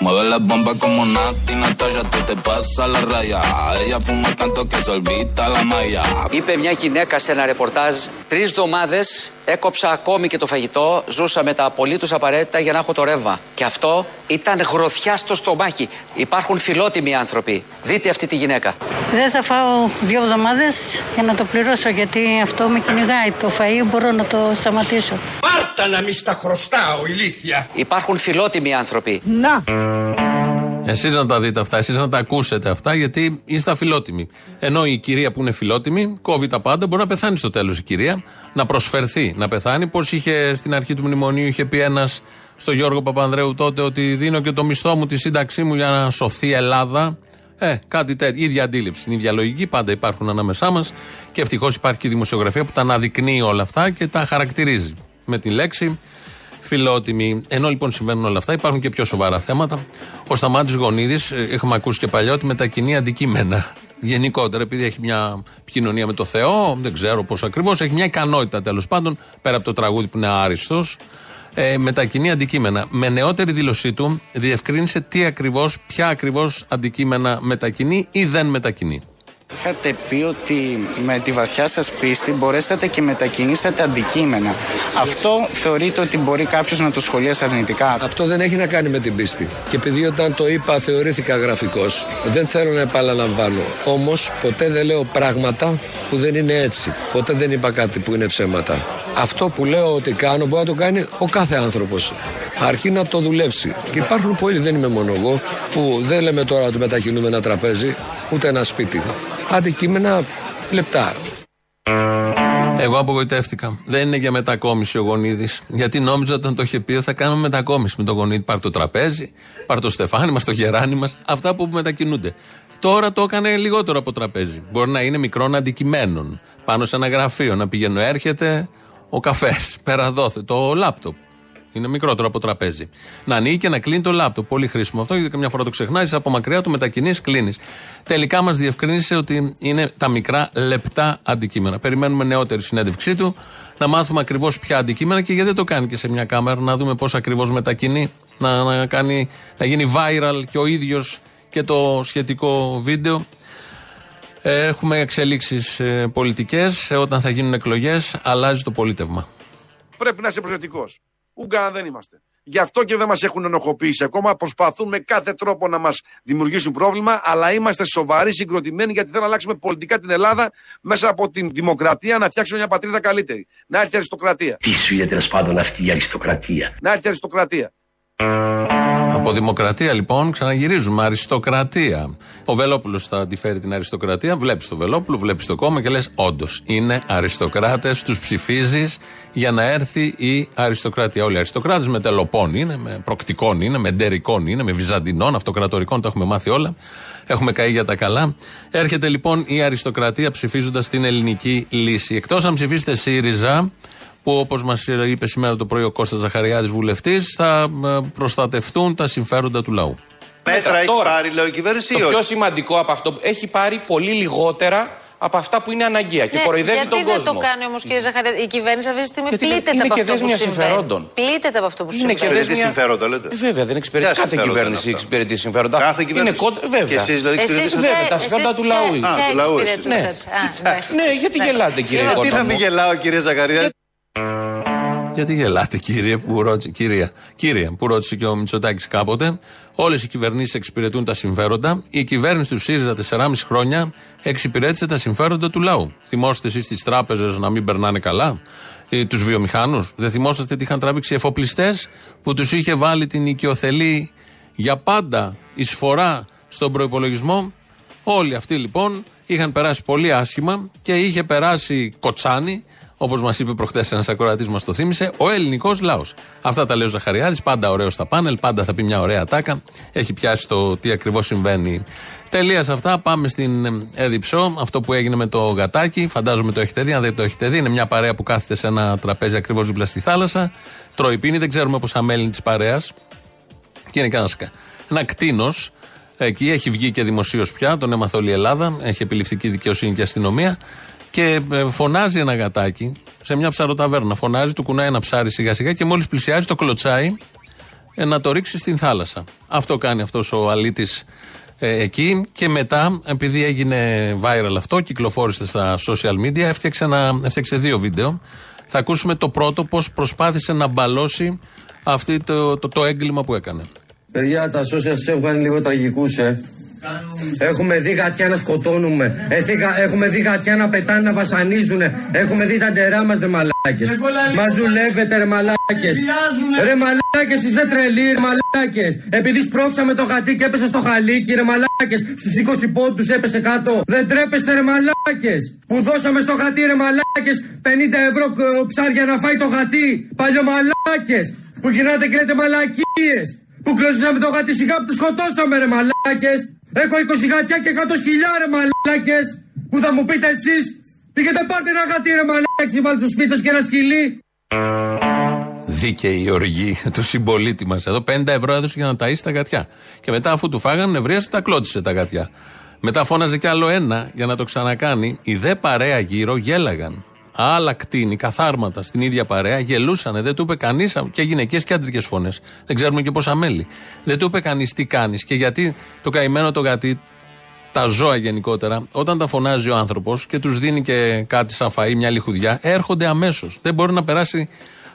Mueve la bomba como Nati Natasha, tú te pasas la raya. Ella fuma tanto que se olvida la malla. Είπε μια γυναίκα σε ένα ρεπορτάζ: Τρεις εβδομάδε έκοψα ακόμη και το φαγητό. Ζούσα με τα απολύτως απαραίτητα για να έχω το ρεύμα. Και αυτό ήταν γροθιά στο στομάχι. Υπάρχουν φιλότιμοι άνθρωποι. Δείτε αυτή τη γυναίκα. Δεν θα φάω δύο εβδομάδες για να το πληρώσω γιατί αυτό με κυνηγάει. Το φαΐ μπορώ να το σταματήσω. Πάρτα να μη στα χρωστάω, ηλίθεια. Υπάρχουν φιλότιμοι άνθρωποι. Να. Εσείς να τα δείτε αυτά, εσείς να τα ακούσετε αυτά, γιατί είστε αφιλότιμοι. Ενώ η κυρία που είναι φιλότιμη κόβει τα πάντα, μπορεί να πεθάνει στο τέλος η κυρία, να προσφερθεί να πεθάνει. Πώς είχε στην αρχή του μνημονίου, είχε πει ένας στο Γιώργο Παπανδρέου τότε ότι δίνω και το μισθό μου, τη σύνταξή μου για να σωθεί η Ελλάδα. Ε, κάτι τέτοιο. ίδια αντίληψη, η ίδια λογική, πάντα υπάρχουν ανάμεσά μας. Και ευτυχώς υπάρχει και η δημοσιογραφία που τα αναδεικνύει όλα αυτά και τα χαρακτηρίζει με τη λέξη φιλότιμη. Ενώ λοιπόν συμβαίνουν όλα αυτά, υπάρχουν και πιο σοβαρά θέματα. Ο Σταμάτης Γονίδης, έχουμε ακούσει και παλιά, ότι μετακινεί αντικείμενα. Γενικότερα, επειδή έχει μια επικοινωνία με το Θεό, δεν ξέρω πώς ακριβώς, έχει μια ικανότητα τέλος πάντων, πέρα από το τραγούδι που είναι άριστος, ε, μετακινεί αντικείμενα. Με νεότερη δήλωσή του, διευκρίνησε τι ακριβώς, ποια ακριβώς αντικείμενα μετακινεί ή δεν μετακινεί. Είχατε πει ότι με τη βαθιά σας πίστη μπορέσατε και μετακινήσατε αντικείμενα. Αυτό θεωρείτε ότι μπορεί κάποιος να το σχολιάσει αρνητικά; Αυτό δεν έχει να κάνει με την πίστη. Και επειδή όταν το είπα θεωρήθηκα γραφικός, δεν θέλω να επαναλαμβάνω. Όμως ποτέ δεν λέω πράγματα που δεν είναι έτσι. Ποτέ δεν είπα κάτι που είναι ψέματα. Αυτό που λέω ότι κάνω μπορεί να το κάνει ο κάθε άνθρωπος. Αρκεί να το δουλέψει. Και υπάρχουν πολλοί, δεν είμαι μόνο εγώ, που δεν λέμε τώρα ότι μετακινούμε ένα τραπέζι, ούτε ένα σπίτι. Αντικείμενα λεπτά. Εγώ απογοητεύτηκα. Δεν είναι για μετακόμιση ο Γονίδης. Γιατί νόμιζα όταν το είχε πει ότι θα κάνουμε μετακόμιση με τον Γονίδη. Πάρ το τραπέζι, πάρ το στεφάνι μας, το γεράνι μας. Αυτά που μετακινούνται. Τώρα το έκανε λιγότερο από τραπέζι. Μπορεί να είναι μικρών αντικειμένων. Πάνω σε ένα γραφείο να πηγαίνω, έρχεται ο καφές. Πέρα δόθε. Το λάπτοπ. Είναι μικρότερο από τραπέζι. Να ανοίγει και να κλείνει το λάπτοπ. Πολύ χρήσιμο αυτό, γιατί καμιά φορά το ξεχνάεις, από μακριά το μετακινείς, κλείνεις. Τελικά μας διευκρίνησε ότι είναι τα μικρά λεπτά αντικείμενα. Περιμένουμε νεότερη συνέντευξή του, να μάθουμε ακριβώς ποια αντικείμενα και γιατί δεν το κάνει και σε μια κάμερα, να δούμε πώς ακριβώς μετακινεί, να, να, κάνει, να γίνει viral και ο ίδιος και το σχετικό βίντεο. Ε, Έχουμε εξελίξεις πολιτικές. Όταν θα γίνουν εκλογές, αλλάζει το πολίτευμα. Πρέπει να είσαι προσεκτικός. Ούγκανα δεν είμαστε. Γι' αυτό και δεν μας έχουν ενοχοποιήσει ακόμα. Προσπαθούν με κάθε τρόπο να μας δημιουργήσουν πρόβλημα, αλλά είμαστε σοβαροί, συγκροτημένοι, γιατί θέλουν να αλλάξουμε πολιτικά την Ελλάδα μέσα από την δημοκρατία να φτιάξουμε μια πατρίδα καλύτερη. Να έρθει η αριστοκρατία. Τι σου είναι τέλο πάντων αυτή η αριστοκρατία; Να έρθει η αριστοκρατία. Από δημοκρατία λοιπόν ξαναγυρίζουμε. Αριστοκρατία. Ο Βελόπουλος θα αντιφέρει την αριστοκρατία. Βλέπεις το Βελόπουλο, βλέπεις το κόμμα και λες: Όντως είναι αριστοκράτες, τους ψηφίζεις για να έρθει η αριστοκρατία. Όλοι οι αριστοκράτες με τελοπών είναι, με προκτικών είναι, με ντερικών είναι, με βυζαντινών, αυτοκρατορικών, τα έχουμε μάθει όλα. Έχουμε καεί για τα καλά. Έρχεται λοιπόν η αριστοκρατία ψηφίζοντας την ελληνική λύση. Εκτός αν ψηφίσετε ΣΥΡΙΖΑ, που όπως μας είπε σήμερα το πρωί ο Κώστας Ζαχαριάδης βουλευτής, θα ε, προστατευτούν τα συμφέροντα του λαού. Μέτρα έχει πάρει, λέω η κυβέρνηση. Το πιο σημαντικό από αυτό έχει πάρει πολύ λιγότερα από αυτά που είναι αναγκαία και Ναι, κοροϊδεύει γιατί τον κόσμο. δεν το κάνει όμως, κύριε Ζαχαρία. Η κυβέρνηση αυτή τη στιγμή Γιατί πλήττεται είναι από και αυτό που δέσμια συμβαίνει. συμφερόντων. Πλήττεται από αυτό που Είναι και συμβαίνει. δέσμια- συμφέροντα, λέτε. Ε, Βέβαια, δεν εξυπηρετεί. Ποια Κάθε συμφέροντα κυβέρνηση είναι αυτά; εξυπηρετεί συμφέροντα. Κάθε κυβέρνηση. Είναι κόντρα, βέβαια. Και εσείς δηλαδή εξυπηρετήσατε Βέβαια, τα Εσείς συμφέροντα του ποια- λαού είναι. Α, ποια του λαού εσείς. εξυπηρετούσατε; Α, εντάξει. Ναι, γιατί γελάτε, κύριε Γιατί Κόρτα να μου. μην γελάω, κύριε Ζακαρία. Γιατί γελάτε, κύριε, που ρώτησε, κυρία, κύριε, που ρώτησε και ο Μητσοτάκης κάποτε. Όλες οι κυβερνήσεις εξυπηρετούν τα συμφέροντα. Η κυβέρνηση του ΣΥΡΙΖΑ 4,5 χρόνια εξυπηρέτησε τα συμφέροντα του λαού. Θυμόσαστε εσείς τις τράπεζες να μην περνάνε καλά, τους βιομηχάνους; Δεν θυμόσαστε τι είχαν τραβήξει οι εφοπλιστές που τους είχε βάλει την οικειοθελή για πάντα εισφορά στον προπολογισμό. Όλοι αυτοί λοιπόν είχαν περάσει πολύ άσχημα και είχε περάσει κοτσάνι, όπως μας είπε προχθές ένας ακροατής, μας το θύμισε, ο ελληνικός λαός. Αυτά τα λέει ο Ζαχαριάδη, πάντα ωραίο στα πάνελ, πάντα θα πει μια ωραία τάκα. Έχει πιάσει το τι ακριβώς συμβαίνει. Τελεία σε αυτά, πάμε στην Έδιψο. Αυτό που έγινε με το γατάκι, φαντάζομαι το έχετε δει. Αν δεν το έχετε δει, είναι μια παρέα που κάθεται σε ένα τραπέζι ακριβώς δίπλα στη θάλασσα. Τρώει πίνει, δεν ξέρουμε πόσα μέλη της παρέας. Και είναι κανένας ένα κτίνος. Εκεί έχει βγει και δημοσίως πια, τον έμαθε όλη η Ελλάδα. Έχει επιληφθική δικαιοσύνη και αστυνομία. Και ε, φωνάζει ένα γατάκι σε μια ψαροταβέρνα. Φωνάζει, του κουνάει ένα ψάρι σιγά σιγά και μόλις πλησιάζει το κλωτσάει ε, να το ρίξει στην θάλασσα. Αυτό κάνει αυτός ο αλήτης ε, εκεί. Και μετά, επειδή έγινε viral αυτό, κυκλοφόρησε στα social media, έφτιαξε, ένα, έφτιαξε δύο βίντεο. Θα ακούσουμε το πρώτο πώς προσπάθησε να μπαλώσει αυτό το, το, το έγκλημα που έκανε. Παιδιά, τα social σε έχουν κάνει λίγο τραγικούς, ε. Έχουμε δει γατιά να σκοτώνουμε. Εθήκα- Έχουμε δει γατιά να πετάνε, να βασανίζουν. Έχουμε δει τα ντερά μας, ρε μαλάκες. Μας δουλεύετε, ρε μαλάκες. Ρε μαλάκες, είστε τρελοί, ρε μαλάκες. Επειδή σπρώξαμε το γατί και έπεσε στο χαλίκι, ρε μαλάκες. Στους 20 πόντους έπεσε κάτω. Δεν τρέπεστε, ρε μαλάκες. Που δώσαμε στο γατί, ρε μαλάκες. 50 ευρώ ε, ψάρια να φάει το γατί. Παλιομαλάκε. Που γυρνάτε και λέτε μαλακίες. Που κλωσίσαμε το γατί σιγά που του σκοτώσαμε, ρε μαλάκες. Έχω 20 γατιά και 100 σκυλιά, ρε μαλάκες. Που θα μου πείτε εσείς. Πήγαινε πάρτε ένα γατί, ρε μαλάκες. Βάλτε στο σπίτι σας και ένα σκυλί. Δίκαιη η οργή του συμπολίτη μας εδώ. 50 ευρώ έδωσε για να ταΐσει τα γατιά. Και μετά, αφού του φάγανε, νευρίασε, τα κλώτσισε τα γατιά. Μετά φώναζε κι άλλο ένα για να το ξανακάνει. Οι δε παρέα γύρω γέλαγαν. Άλλα κτίνη, καθάρματα στην ίδια παρέα, γελούσανε. Δεν του είπε κανείς και γυναικές και άντρικες φωνές. Δεν ξέρουμε και πόσα μέλη. Δεν του είπε κανείς τι κάνεις και γιατί το καημένο το γατί, τα ζώα γενικότερα, όταν τα φωνάζει ο άνθρωπος και τους δίνει και κάτι σαν φαΐ, μια λιχουδιά, έρχονται αμέσως. Δεν μπορεί να περάσει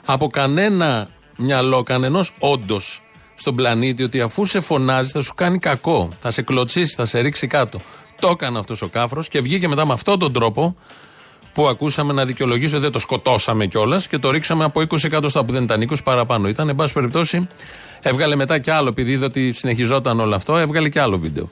από κανένα μυαλό, κανενός όντως στον πλανήτη ότι αφού σε φωνάζει θα σου κάνει κακό, θα σε κλωτσίσει, θα σε ρίξει κάτω. Το έκανε αυτός ο κάφρος και βγήκε μετά με αυτόν τον τρόπο που ακούσαμε να δικαιολογήσει ότι δεν το σκοτώσαμε κιόλας και το ρίξαμε από 20 εκατοστά που δεν ήταν 20 παραπάνω. Ήταν, εν πάση περιπτώσει, έβγαλε μετά κι άλλο, επειδή είδε ότι συνεχιζόταν όλο αυτό, έβγαλε κι άλλο βίντεο.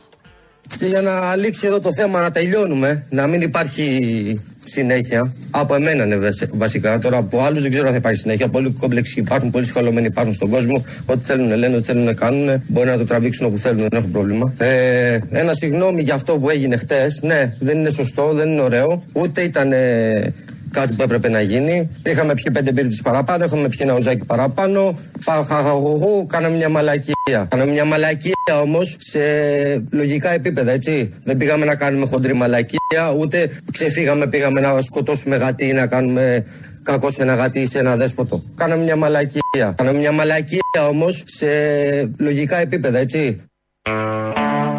Και για να λήξει εδώ το θέμα, να τελειώνουμε, να μην υπάρχει συνέχεια. Από εμένα είναι βασι- βασικά. Τώρα από άλλους δεν ξέρω αν θα υπάρχει συνέχεια. Πολλοί κόμπλεξοι υπάρχουν, πολλοί σχολωμένοι υπάρχουν στον κόσμο. Ό,τι θέλουν λένε, ό,τι θέλουν κάνουν. Μπορεί να το τραβήξουν όπου θέλουν, δεν έχω πρόβλημα. Ε, ένα συγγνώμη για αυτό που έγινε χτες. Ναι, δεν είναι σωστό, δεν είναι ωραίο. Ούτε ήταν ε, κάτι που έπρεπε να γίνει. Είχαμε πιει πέντε μπύρτες παραπάνω, είχαμε πιει ένα ουζάκι παραπάνω. Παχαγωγού, κάναμε μια μαλακία. Κάναμε μια μαλακία όμως σε λογικά επίπεδα, έτσι. Δεν πήγαμε να κάνουμε χοντρή μαλακία, ούτε ξεφύγαμε, πήγαμε να σκοτώσουμε γατί ή να κάνουμε κακό σε ένα γατί ή σε ένα δέσποτο. Κάναμε μια μαλακία. Κάναμε μια μαλακία όμως σε λογικά επίπεδα, έτσι.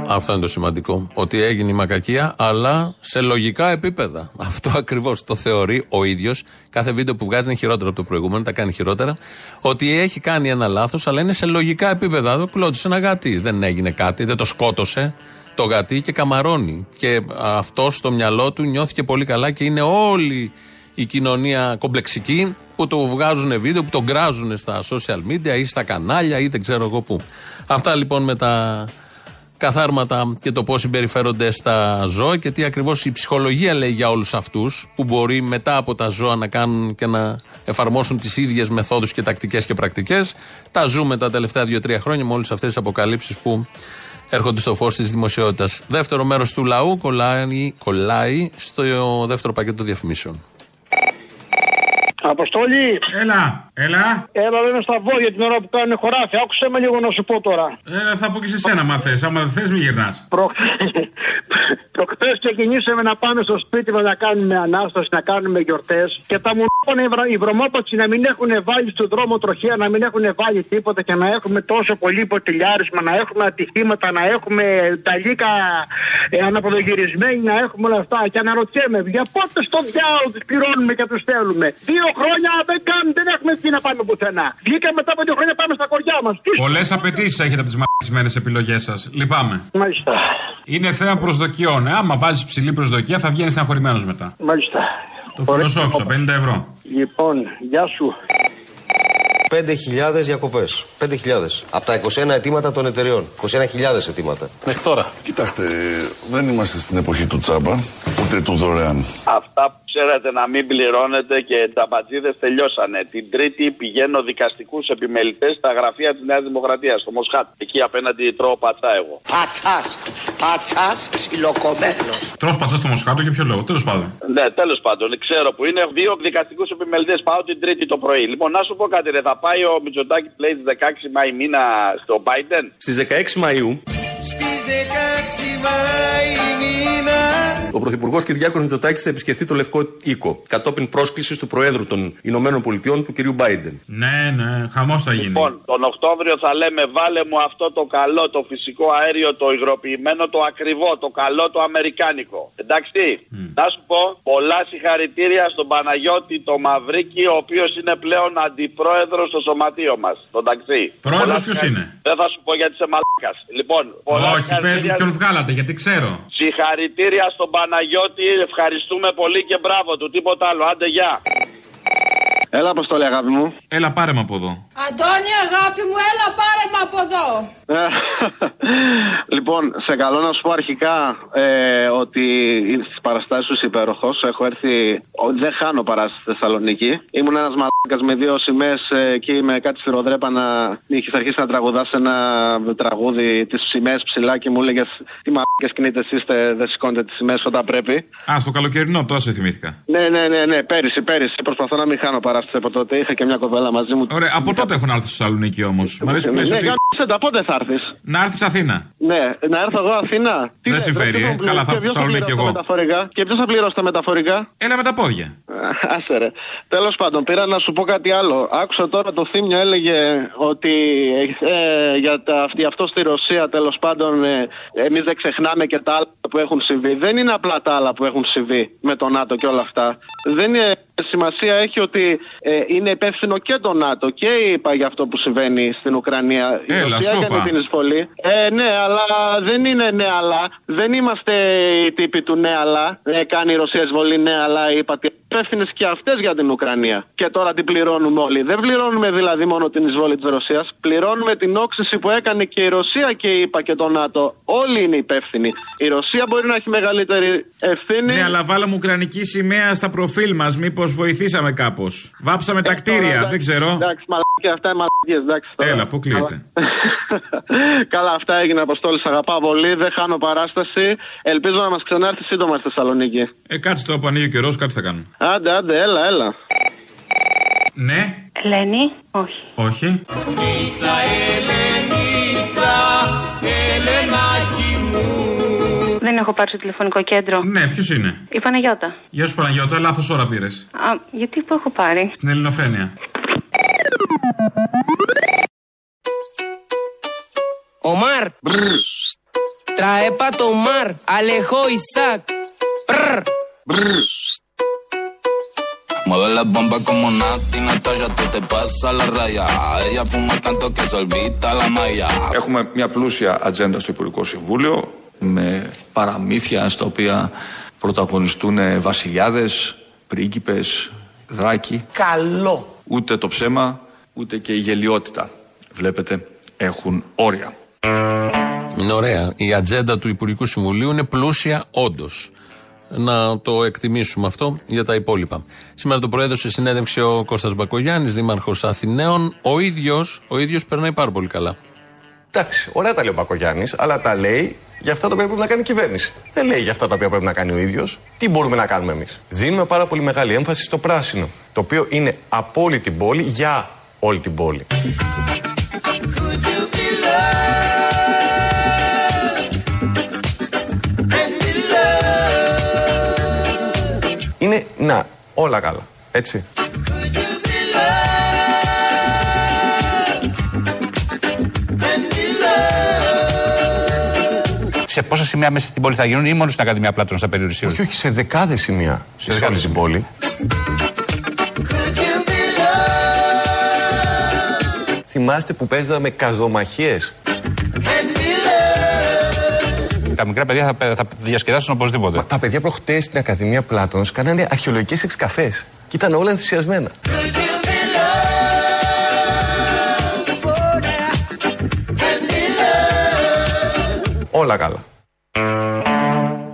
Αυτό είναι το σημαντικό. Ότι έγινε η μακακία, αλλά σε λογικά επίπεδα. Αυτό ακριβώς το θεωρεί ο ίδιος. Κάθε βίντεο που βγάζει είναι χειρότερο από το προηγούμενο, τα κάνει χειρότερα. Ότι έχει κάνει ένα λάθος, αλλά είναι σε λογικά επίπεδα. Το κλώτησε ένα γάτι. Δεν έγινε κάτι, δεν το σκότωσε το γατί και καμαρώνει. Και αυτό στο μυαλό του νιώθηκε πολύ καλά και είναι όλη η κοινωνία κομπλεξική που το βγάζουν βίντεο, που το γκράζουν στα social media ή στα κανάλια ή δεν ξέρω εγώ πού. Αυτά λοιπόν με τα καθάρματα και το πώς συμπεριφέρονται στα ζώα και τι ακριβώς η ψυχολογία λέει για όλους αυτούς που μπορεί μετά από τα ζώα να κάνουν και να εφαρμόσουν τις ίδιες μεθόδους και τακτικές και πρακτικές. Τα ζούμε τα τελευταία 2-3 χρόνια με όλες αυτές τις αποκαλύψεις που έρχονται στο φως της δημοσιότητας. Δεύτερο μέρος του λαού κολλάει, κολλάει στο δεύτερο πακέτο διαφημίσεων. Αποστόλη. Έλα, έλα. Έλα, λέμε στα βόδια την ώρα που κάνουν χωράφι. Άκουσε με λίγο να σου πω τώρα. Ε, θα πω και σε σένα, μα θες. Άμα δεν θες, μη γυρνάς. Προχθές ξεκινήσαμε να πάμε στο σπίτι μας να κάνουμε ανάσταση, να κάνουμε γιορτές και τα μου οι- οι βρωμόπατσοι να μην έχουν βάλει στον δρόμο τροχέα, να μην έχουν βάλει τίποτα και να έχουμε τόσο πολύ ποτηλιάρισμα, να έχουμε ατυχήματα, να έχουμε τα λύκα ε, αναποδογυρισμένοι, να έχουμε όλα αυτά. Και αναρωτιέμαι, για πότε στο διάολο τους πληρώνουμε και τους στέλνουμε. Δύο χρόνια δεν κάνουμε, δεν έχουμε τι να πάμε πουθενά. Βγήκα μετά από δύο χρόνια πάμε στα κοριά μας. Πολλές απαιτήσεις έχετε από τις μαγισμένε επιλογές σας. Λυπάμαι. Μάλιστα. Είναι θέμα προσδοκιών. Ε, άμα βάζεις ψηλή προσδοκία θα βγαίνεις στεναχωρημένος μετά. Μάλιστα. Το φιλοσόφισα, 50 ευρώ. Λοιπόν, γεια σου. 5.000 διακοπές. 5.000. Από τα 21 αιτήματα των εταιρεών. 21.000 αιτήματα. Μέχρι τώρα. Κοιτάξτε, δεν είμαστε στην εποχή του τσάμπα, ούτε του δωρεάν. Αυτά που ξέρατε να μην πληρώνετε και τα μπατζίδες τελειώσανε. Την Τρίτη πηγαίνω δικαστικούς επιμελητές στα γραφεία της Νέας Δημοκρατίας, στο Μοσχάτ. Εκεί απέναντι τρώω πατσά εγώ. Πατσάς, πατσάς, ψιλοκομμένο. Τρώ πατσά στο Μοσχάτο για ποιο λόγο, τέλος πάντων. Ναι, τέλος πάντων, ξέρω που είναι δύο δικαστικούς επιμελητές. Πάω την Τρίτη το πρωί. Λοιπόν, να σου πω κάτι, ρε, θα πάει ο Μητσοτάκη λέει στις 16 Μάη μήνα στο Biden; Στις 16 Μαου, Στις 16 Μάη μήνα ο Πρωθυπουργός Κυριάκος Μητσοτάκης θα επισκεφθεί το Λευκό Οίκο κατόπιν πρόσκλησης του Προέδρου των Ηνωμένων Πολιτειών του κ. Biden. Ναι, ναι, χαμός θα γίνει. Λοιπόν, τον Οκτώβριο θα λέμε βάλε μου αυτό το καλό, το φυσικό αέριο, το υγροποιημένο, το ακριβό, το καλό, το αμερικάνικο. Εντάξει. Να σου πω, πολλά συγχαρητήρια στον Παναγιώτη το Μαυρίκη, ο οποίος είναι πλέον αντιπρόεδρος στο σωματείο μας. Τον ταξί. Πρόεδρος Πολλά ποιος συγχα- είναι; Δεν θα σου πω γιατί είσαι μαλάκας. Λοιπόν, πολλά Όχι, πες μου συγχαρητήρια- ποιον βγάλατε, γιατί ξέρω. Συγχαρητήρια στον Παναγιώτη, ευχαριστούμε πολύ και μπράβο του. Τίποτα άλλο. Άντε, γεια. Έλα, Αποστόλη, αγάπη μου. Έλα, πάρε με από εδώ. Αντώνη, αγάπη μου, έλα πάρε με από εδώ. Ε, [laughs] λοιπόν, σε καλό να σου πω αρχικά ε, ότι στις παραστάσεις σου είσαι υπέροχος. Έχω έρθει. ο, Δεν χάνω παράσταση στη Θεσσαλονίκη. Ήμουν ένας μαλάκας με δύο σημαίες εκεί με κάτι σφυροδρέπα να είχε αρχίσει να τραγουδάς ένα τραγούδι τις σημαίες ψηλά και μου έλεγες Τι μαλάκες κινείτε εσεί, δεν σηκώνετε τις σημαίες όταν πρέπει. Α, στο καλοκαιρινό, τώρα σε θυμήθηκα. Ναι, ναι, ναι, ναι, πέρυσι, πέρυσι. Προσπαθώ να μην χάνω παράσταση από τότε. Είχα και μια κοπέλα μαζί μου. Ωραία, από τότε έχουν έρθει στο Θεσσαλονίκη όμως. Μ' αρέσει που Ναι, λες ναι, ότι. γάμισε τα, πότε θα έρθεις; Να έρθεις Αθήνα. Ναι, να έρθω εγώ Αθήνα. Τι Δεν λες, συμφέρει, ρε, τι ε. θα Καλά, θα πληρώσει, έρθω ποιος Θεσσαλονίκη πληρώσει τα εγώ. μεταφορικά; Και ποιος θα πληρώσει τα μεταφορικά; Έλα με τα πόδια. Άσε ρε. Τέλος πάντων, πήρα να σου πω κάτι άλλο. Άκουσα τώρα το θύμιο έλεγε ότι ε, για τα, αυτή, αυτό στη Ρωσία τέλος πάντων ε, εμεί δεν ξεχνάμε και τα άλλα που έχουν συμβεί. Δεν είναι απλά τα άλλα που έχουν συμβεί με το ΝΑΤΟ και όλα αυτά. Δεν είναι σημασία έχει ότι ε, είναι υπεύθυνο και το ΝΑΤΟ και είπα για αυτό που συμβαίνει στην Ουκρανία. Η Έλα, Ρωσία σούπα. έκανε την εισβολή. Ε, ναι, αλλά δεν είναι ναι, αλλά. Δεν είμαστε οι τύποι του ναι, αλλά. Ε, κάνει η Ρωσία εισβολή, ναι, αλλά είπατε. Υπεύθυνες και αυτές για την Ουκρανία. Και τώρα την πληρώνουμε όλοι. Δεν πληρώνουμε δηλαδή μόνο την εισβολή της Ρωσίας. Πληρώνουμε την όξυση που έκανε και η Ρωσία και η ΙΠΑ και το ΝΑΤΟ. Όλοι είναι υπεύθυνοι. Η Ρωσία μπορεί να έχει μεγαλύτερη ευθύνη. Ναι, αλλά βάλαμε ουκρανική σημαία στα προφίλ μας. Μήπως βοηθήσαμε κάπως. Βάψαμε τα κτίρια, δεν ξέρω. Εντάξει, μαλακία, αυτά είναι μαλακίες, εντάξει. τώρα. Έλα, αποκλείεται. [laughs] Καλά, αυτά έγινε Αποστόλη. Σ' αγαπάω πολύ. Δεν χάνω παράσταση. Ελπίζω να μας ξανάρθει σύντομα στη Θεσσαλονίκη. Ε, κάτσε τώρα που ανοίγει ο καιρός, κάτι θα κάνουμε. Άντε, άντε, έλα, έλα. Ναι, Ελένη, όχι. όχι. Ελενίτσα, έχω πάρει στο τηλεφωνικό κέντρο. Ναι, ποιος είναι; Η Παναγιώτα. Γεια σου Παναγιώτα, λάθος ώρα πήρες. Α, γιατί που έχω πάρει; Στην Ελληνοφρένεια. Omar Trae pa tomar Alejo Isaac Prr. Mueve la bomba como Nati Natasha, tú te pasas la raya. Ella fuma tanto que se olvida la malla. Έχουμε μια πλούσια ατζέντα στο Υπουργικό Συμβούλιο με παραμύθια στα οποία πρωταγωνιστούν βασιλιάδες, πρίγκιπες, δράκοι. Καλό. Ούτε το ψέμα, ούτε και η γελιότητα. Βλέπετε, έχουν όρια. Είναι ωραία. Η ατζέντα του Υπουργικού Συμβουλίου είναι πλούσια, όντως. Να το εκτιμήσουμε αυτό για τα υπόλοιπα. Σήμερα το πρωί έδωσε συνέντευξη ο Κώστας Μπακογιάννης, δήμαρχος Αθηναίων. Ο ίδιος ο ίδιος περνάει πάρα πολύ καλά. Εντάξει, ωραία τα λέει ο Μπακογιάννης, αλλά τα λέει για αυτά τα οποία πρέπει να κάνει η κυβέρνηση. Δεν λέει για αυτά τα οποία πρέπει να κάνει ο ίδιος. Τι μπορούμε να κάνουμε εμείς. Δίνουμε πάρα πολύ μεγάλη έμφαση στο πράσινο, το οποίο είναι από όλη την πόλη για όλη την πόλη. Είναι να, όλα καλά. Έτσι. Σε πόσα σημεία μέσα στην πόλη θα γίνουν ή μόνο στην Ακαδημία Πλάτων θα περιοριστεί. Όχι, όχι, σε δεκάδες σημεία. Σε όλη την πόλη. Θυμάστε που παίζαμε καζομαχίες; Τα μικρά παιδιά θα, θα διασκεδάσουν οπωσδήποτε. Τα παιδιά προχτές στην Ακαδημία Πλάτων κάνανε αρχαιολογικές εξκαφές. Και ήταν όλα ενθουσιασμένα. Όλα καλά.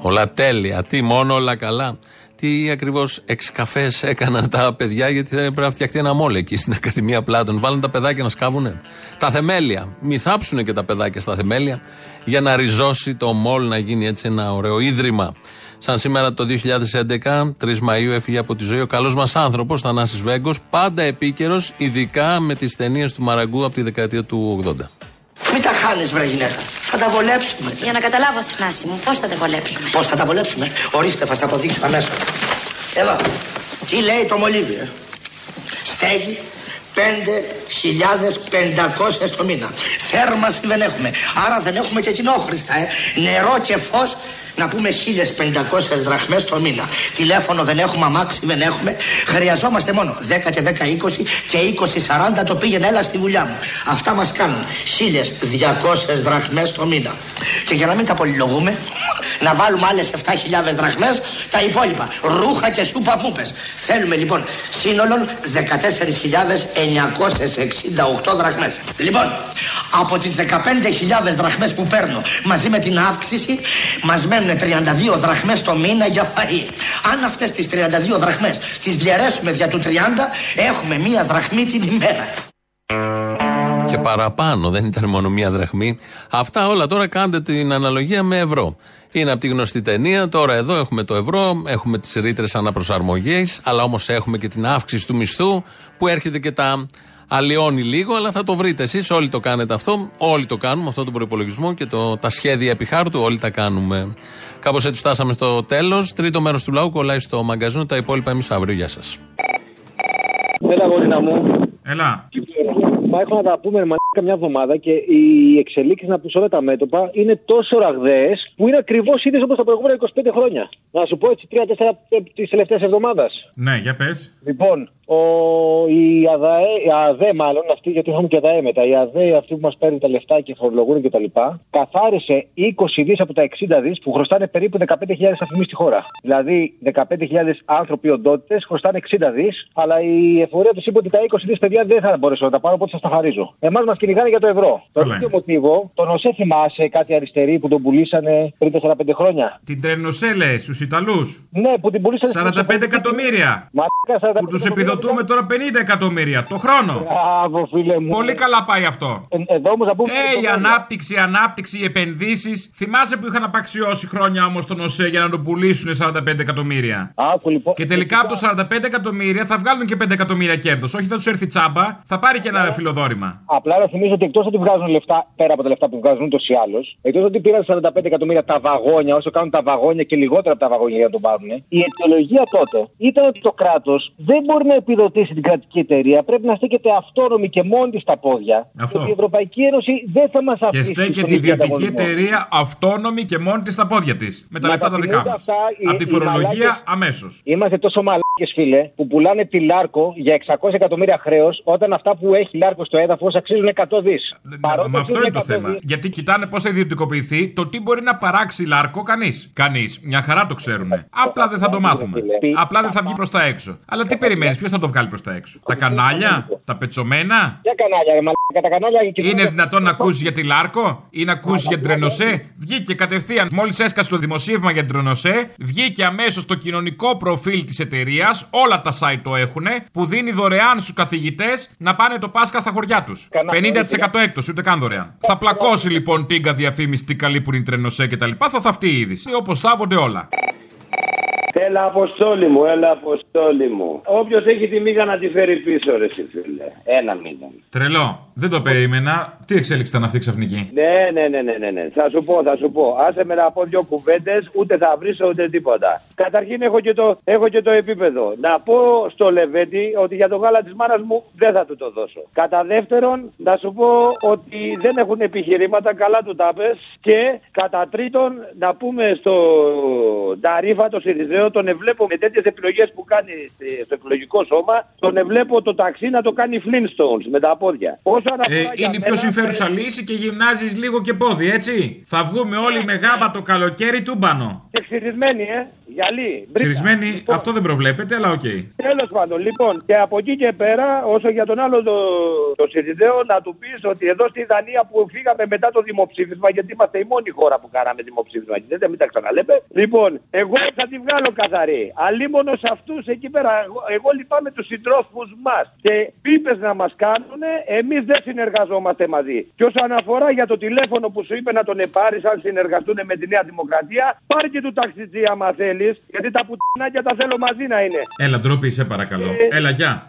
Όλα τέλεια. Τι μόνο όλα καλά. Τι ακριβώς εξκαφές έκαναν τα παιδιά, γιατί θα πρέπει να φτιαχτεί ένα μόλ εκεί στην Ακαδημία Πλάτων. Βάλουν τα παιδάκια να σκάβουνε. Τα θεμέλια. Μη θάψουνε και τα παιδάκια στα θεμέλια για να ριζώσει το μόλ να γίνει έτσι ένα ωραίο ίδρυμα. Σαν σήμερα το 2011, 3 Μαου, έφυγε από τη ζωή ο καλός μας άνθρωπος, Θανάσης Βέγκος, πάντα επίκαιρος, ειδικά με τις ταινίες του Μαραγκού από τη δεκαετία του 80. Μην τα χάνεις, βρε γυναίκα. Θα τα βολέψουμε. Για να καταλάβω, Θανάση μου, πώς θα τα βολέψουμε; Πώς θα τα βολέψουμε; Ορίστε, θα στα αποδείξω αμέσω. Εδώ. Τι λέει το μολύβι, ε; Στέγη 5.500 το μήνα. Θέρμαση δεν έχουμε. Άρα δεν έχουμε και κοινόχρηστα, ε. Νερό και φως να πούμε 1500 δραχμές το μήνα. Τηλέφωνο δεν έχουμε, αμάξι δεν έχουμε. Χρειαζόμαστε μόνο 10 και 10, 20 και 20, 40 το πήγαινε έλα στη δουλειά μου. Αυτά μας κάνουν 1200 δραχμές το μήνα. Και για να μην τα πολυλογούμε, να βάλουμε άλλες 7.000 δραχμές, τα υπόλοιπα. Ρούχα και σούπα πούπες. Θέλουμε λοιπόν σύνολο 14.968 δραχμές. Λοιπόν, από τις 15.000 δραχμές που παίρνω μαζί με την αύξηση, μας μένουν 32 δραχμές το μήνα για φαΐ. Αν αυτές τις 32 δραχμές τις διαιρέσουμε δια του 30, έχουμε μία δραχμή την ημέρα. Και παραπάνω, δεν ήταν μόνο μία δραχμή. Αυτά όλα τώρα κάντε την αναλογία με ευρώ. Είναι από τη γνωστή ταινία. Τώρα εδώ έχουμε το ευρώ, έχουμε τις ρήτρες αναπροσαρμογής, αλλά όμως έχουμε και την αύξηση του μισθού που έρχεται και τα αλλοιώνει λίγο, αλλά θα το βρείτε εσείς. Όλοι το κάνετε αυτό. Όλοι το κάνουμε αυτό τον προπολογισμό και το, τα σχέδια επιχάρτου. Όλοι τα κάνουμε. Κάπως έτσι φτάσαμε στο τέλος. Τρίτο μέρος του λαού κολλάει στο μαγκαζίνο. Τα υπόλοιπα εμείς αύριο. Γεια σας. Έλα, γορίνα μου. Έλα. Μα έχω να τα πούμε μαλάκα μια εβδομάδα και οι εξελίξεις να πεις όλα τα μέτωπα είναι τόσο ραγδαίες που είναι ακριβώς ίδιες όπως τα προηγούμενα 25 χρόνια. Να σου πω έτσι 3-4 τις τελευταίες εβδομάδες. Ναι, για πες. Λοιπόν, ο, η, ΑΔΑΕ, η ΑΔΕ, μάλλον αυτή, γιατί έχουμε και ΑΔΕ μετά, η ΑΔΕ αυτή που μας παίρνει τα λεφτά και φορολογούν κτλ. Καθάρισε 20 δις από τα 60 δις που χρωστάνε περίπου 15.000 αφημεί στη χώρα. Δηλαδή 15.000 άνθρωποι οντότητες χρωστάνε 60 δις, αλλά η εφορία τους είπε ότι τα 20 δις παιδιά δεν θα μπορέσω να τα πάρω, οπότε σας τα χαρίζω. Εμάς μας κυνηγάνε για το ευρώ. Το ίδιο μοτίβο, τον ΟΣΕ θυμάσαι κάτι αριστερή που τον πουλήσανε πριν 4-5 χρόνια; Την Τρενοσέ λες, στους Ιταλούς; Ναι, που την πουλήσανε. 45 εκατομμύρια. Μαλάκα 45 Που τους επιδοτούμε τώρα 50 εκατομμύρια το χρόνο. Μπράβο, φίλε μου. Πολύ καλά πάει αυτό. Ε, εδώ όμως να πούμε. Ε, η ανάπτυξη, η ανάπτυξη, οι επενδύσεις. Θυμάσαι που είχαν απαξιώσει χρόνια όμως τον ΟΣΕ για να το πουλήσουν 45 εκατομμύρια; Άκου, λοιπόν. Και τελικά από το 45 εκατομμύρια θα βγάλουν και 5 εκατομμύρια κέρδος. Όχι, θα τους έρθει τσάμπα, θα πάρει και ένα φιλοδόρημα. Απλά να θυμίζω ότι εκτός ότι βγάζουν λεφτά, πέρα από τα λεφτά που βγάζουν ούτως ή άλλως, εκτός ότι πήραν 45 εκατομμύρια τα βαγόνια, όσο κάνουν τα βαγόνια και λιγότερα από τα βαγόνια για να το πάρουν, η αιτιολογία τότε ήταν ότι το κράτος δεν μπορεί να επιδοτήσει την κρατική εταιρεία, πρέπει να στέκεται αυτόνομη και μόνη της στα πόδια. Αυτό. Και η Ευρωπαϊκή Ένωση δεν θα μας Και αφήσει. στέκεται στον η ίδιο ιδιωτική ανταγωνισμό. εταιρεία αυτόνομη και μόνη της στα πόδια της. Με τα Μα λεφτά τα τα δικά κινούνται μας. αυτά οι- Από τη οι φορολογία μαλάκες- αμέσως. Είμαστε τόσο μαλάκες, φίλε, που πουλάνε τη Λάρκο για 600 εκατομμύρια χρέος, όταν αυτά που έχει Λάρκο στο έδαφος αξίζουν 100 δις. Μα αυτό είναι το θέμα. Γιατί κοιτάνε πώς θα ιδιωτικοποιηθεί το τι μπορεί να παράξει λάρκο κανείς. Κανείς. Μια χαρά το ξέρουν. Απλά δεν θα το μάθουμε. Απλά δεν θα βγει προς τα έξω. Αλλά τι περιμένεις, ποιος θα το βγάλει προς τα έξω; Τα κανάλια, τα πετσομένα. Για κανάλια, ρε μαλάκα, τα κανάλια και Είναι δυνατόν να ακούσεις για τη Λάρκο; Ή να ακούσεις για την Τρενοσέ. Βγήκε κατευθείαν. Μόλις έσκασε το δημοσίευμα για την Τρενοσέ, βγήκε αμέσως το κοινωνικό προφίλ της εταιρείας. Όλα τα site το έχουν. Που δίνει δωρεάν στους καθηγητές να πάνε το Πάσχα στα χωριά τους. 50% έκπτωση, ούτε καν δωρεάν. Θα πλακώσει λοιπόν τίγκα διαφήμιση τι καλή που είναι η Τρενοσέ κτλ. Θα θαυτεί η είδηση. Όπως θάβονται όλα. Έλα, αποστόλη μου, έλα, αποστόλη μου. Όποιος έχει τη μίγα να τη φέρει πίσω, ρε εσύ, φίλε. Ένα μήνα. Τρελό. Δεν το περίμενα. Τι εξέλιξη ήταν αυτή ξαφνική; Ναι, ναι, ναι, ναι, ναι, ναι. Θα σου πω, θα σου πω. Άσε με να πω δύο κουβέντες, ούτε θα βρει ούτε τίποτα. Καταρχήν έχω και, το, έχω και το επίπεδο. Να πω στο Λεβέντι ότι για το γάλα της μάνας μου δεν θα του το δώσω. Κατά δεύτερον, να σου πω ότι δεν έχουν επιχειρήματα, καλά του τα πες. Και κατά τρίτον, να πούμε στο Ταρίφα, το Συριζαίο, τον εβλέπω με τέτοιες επιλογές που κάνει στο εκλογικό σώμα, τον εβλέπω το ταξί να το κάνει Flintstones με τα πόδια. Όσο αναφορά Ε, για είναι η μένα, πιο συμφέρουσα λύση και γυμνάζεις λίγο και πόδι, έτσι; Θα βγούμε όλοι με γάμπα το καλοκαίρι τούμπανο. Και ξυρισμένοι, ε. Γυαλί. Ξυρισμένοι, αυτό δεν προβλέπεται, αλλά οκ. Τέλος πάντων, λοιπόν, και από εκεί και πέρα, όσο για τον άλλο το, το Σιριζέο, να του πεις ότι εδώ στη Δανία που φύγαμε μετά το δημοψήφισμα, γιατί είμαστε η μόνη χώρα που κάναμε δημοψήφισμα, και δεν μην τα ξαναλέμε. Λοιπόν, εγώ θα τη βγάλω καθαρή. Αλίμονο σε αυτούς εκεί πέρα, εγώ, εγώ λυπάμαι τους συντρόφους μας. Και πίπε να μας κάνουν, εμείς δεν συνεργαζόμαστε μαζί. Και όσον αφορά για το τηλέφωνο που σου είπε να τον επάρεις, αν συνεργαστούν με τη Νέα Δημοκρατία, πάρει και του ταξιτζή άμα θέλεις, γιατί τα πουτινάκια τα θέλω μαζί να είναι. Έλα, ντροπή, σε παρακαλώ. Ε, Έλα, γεια.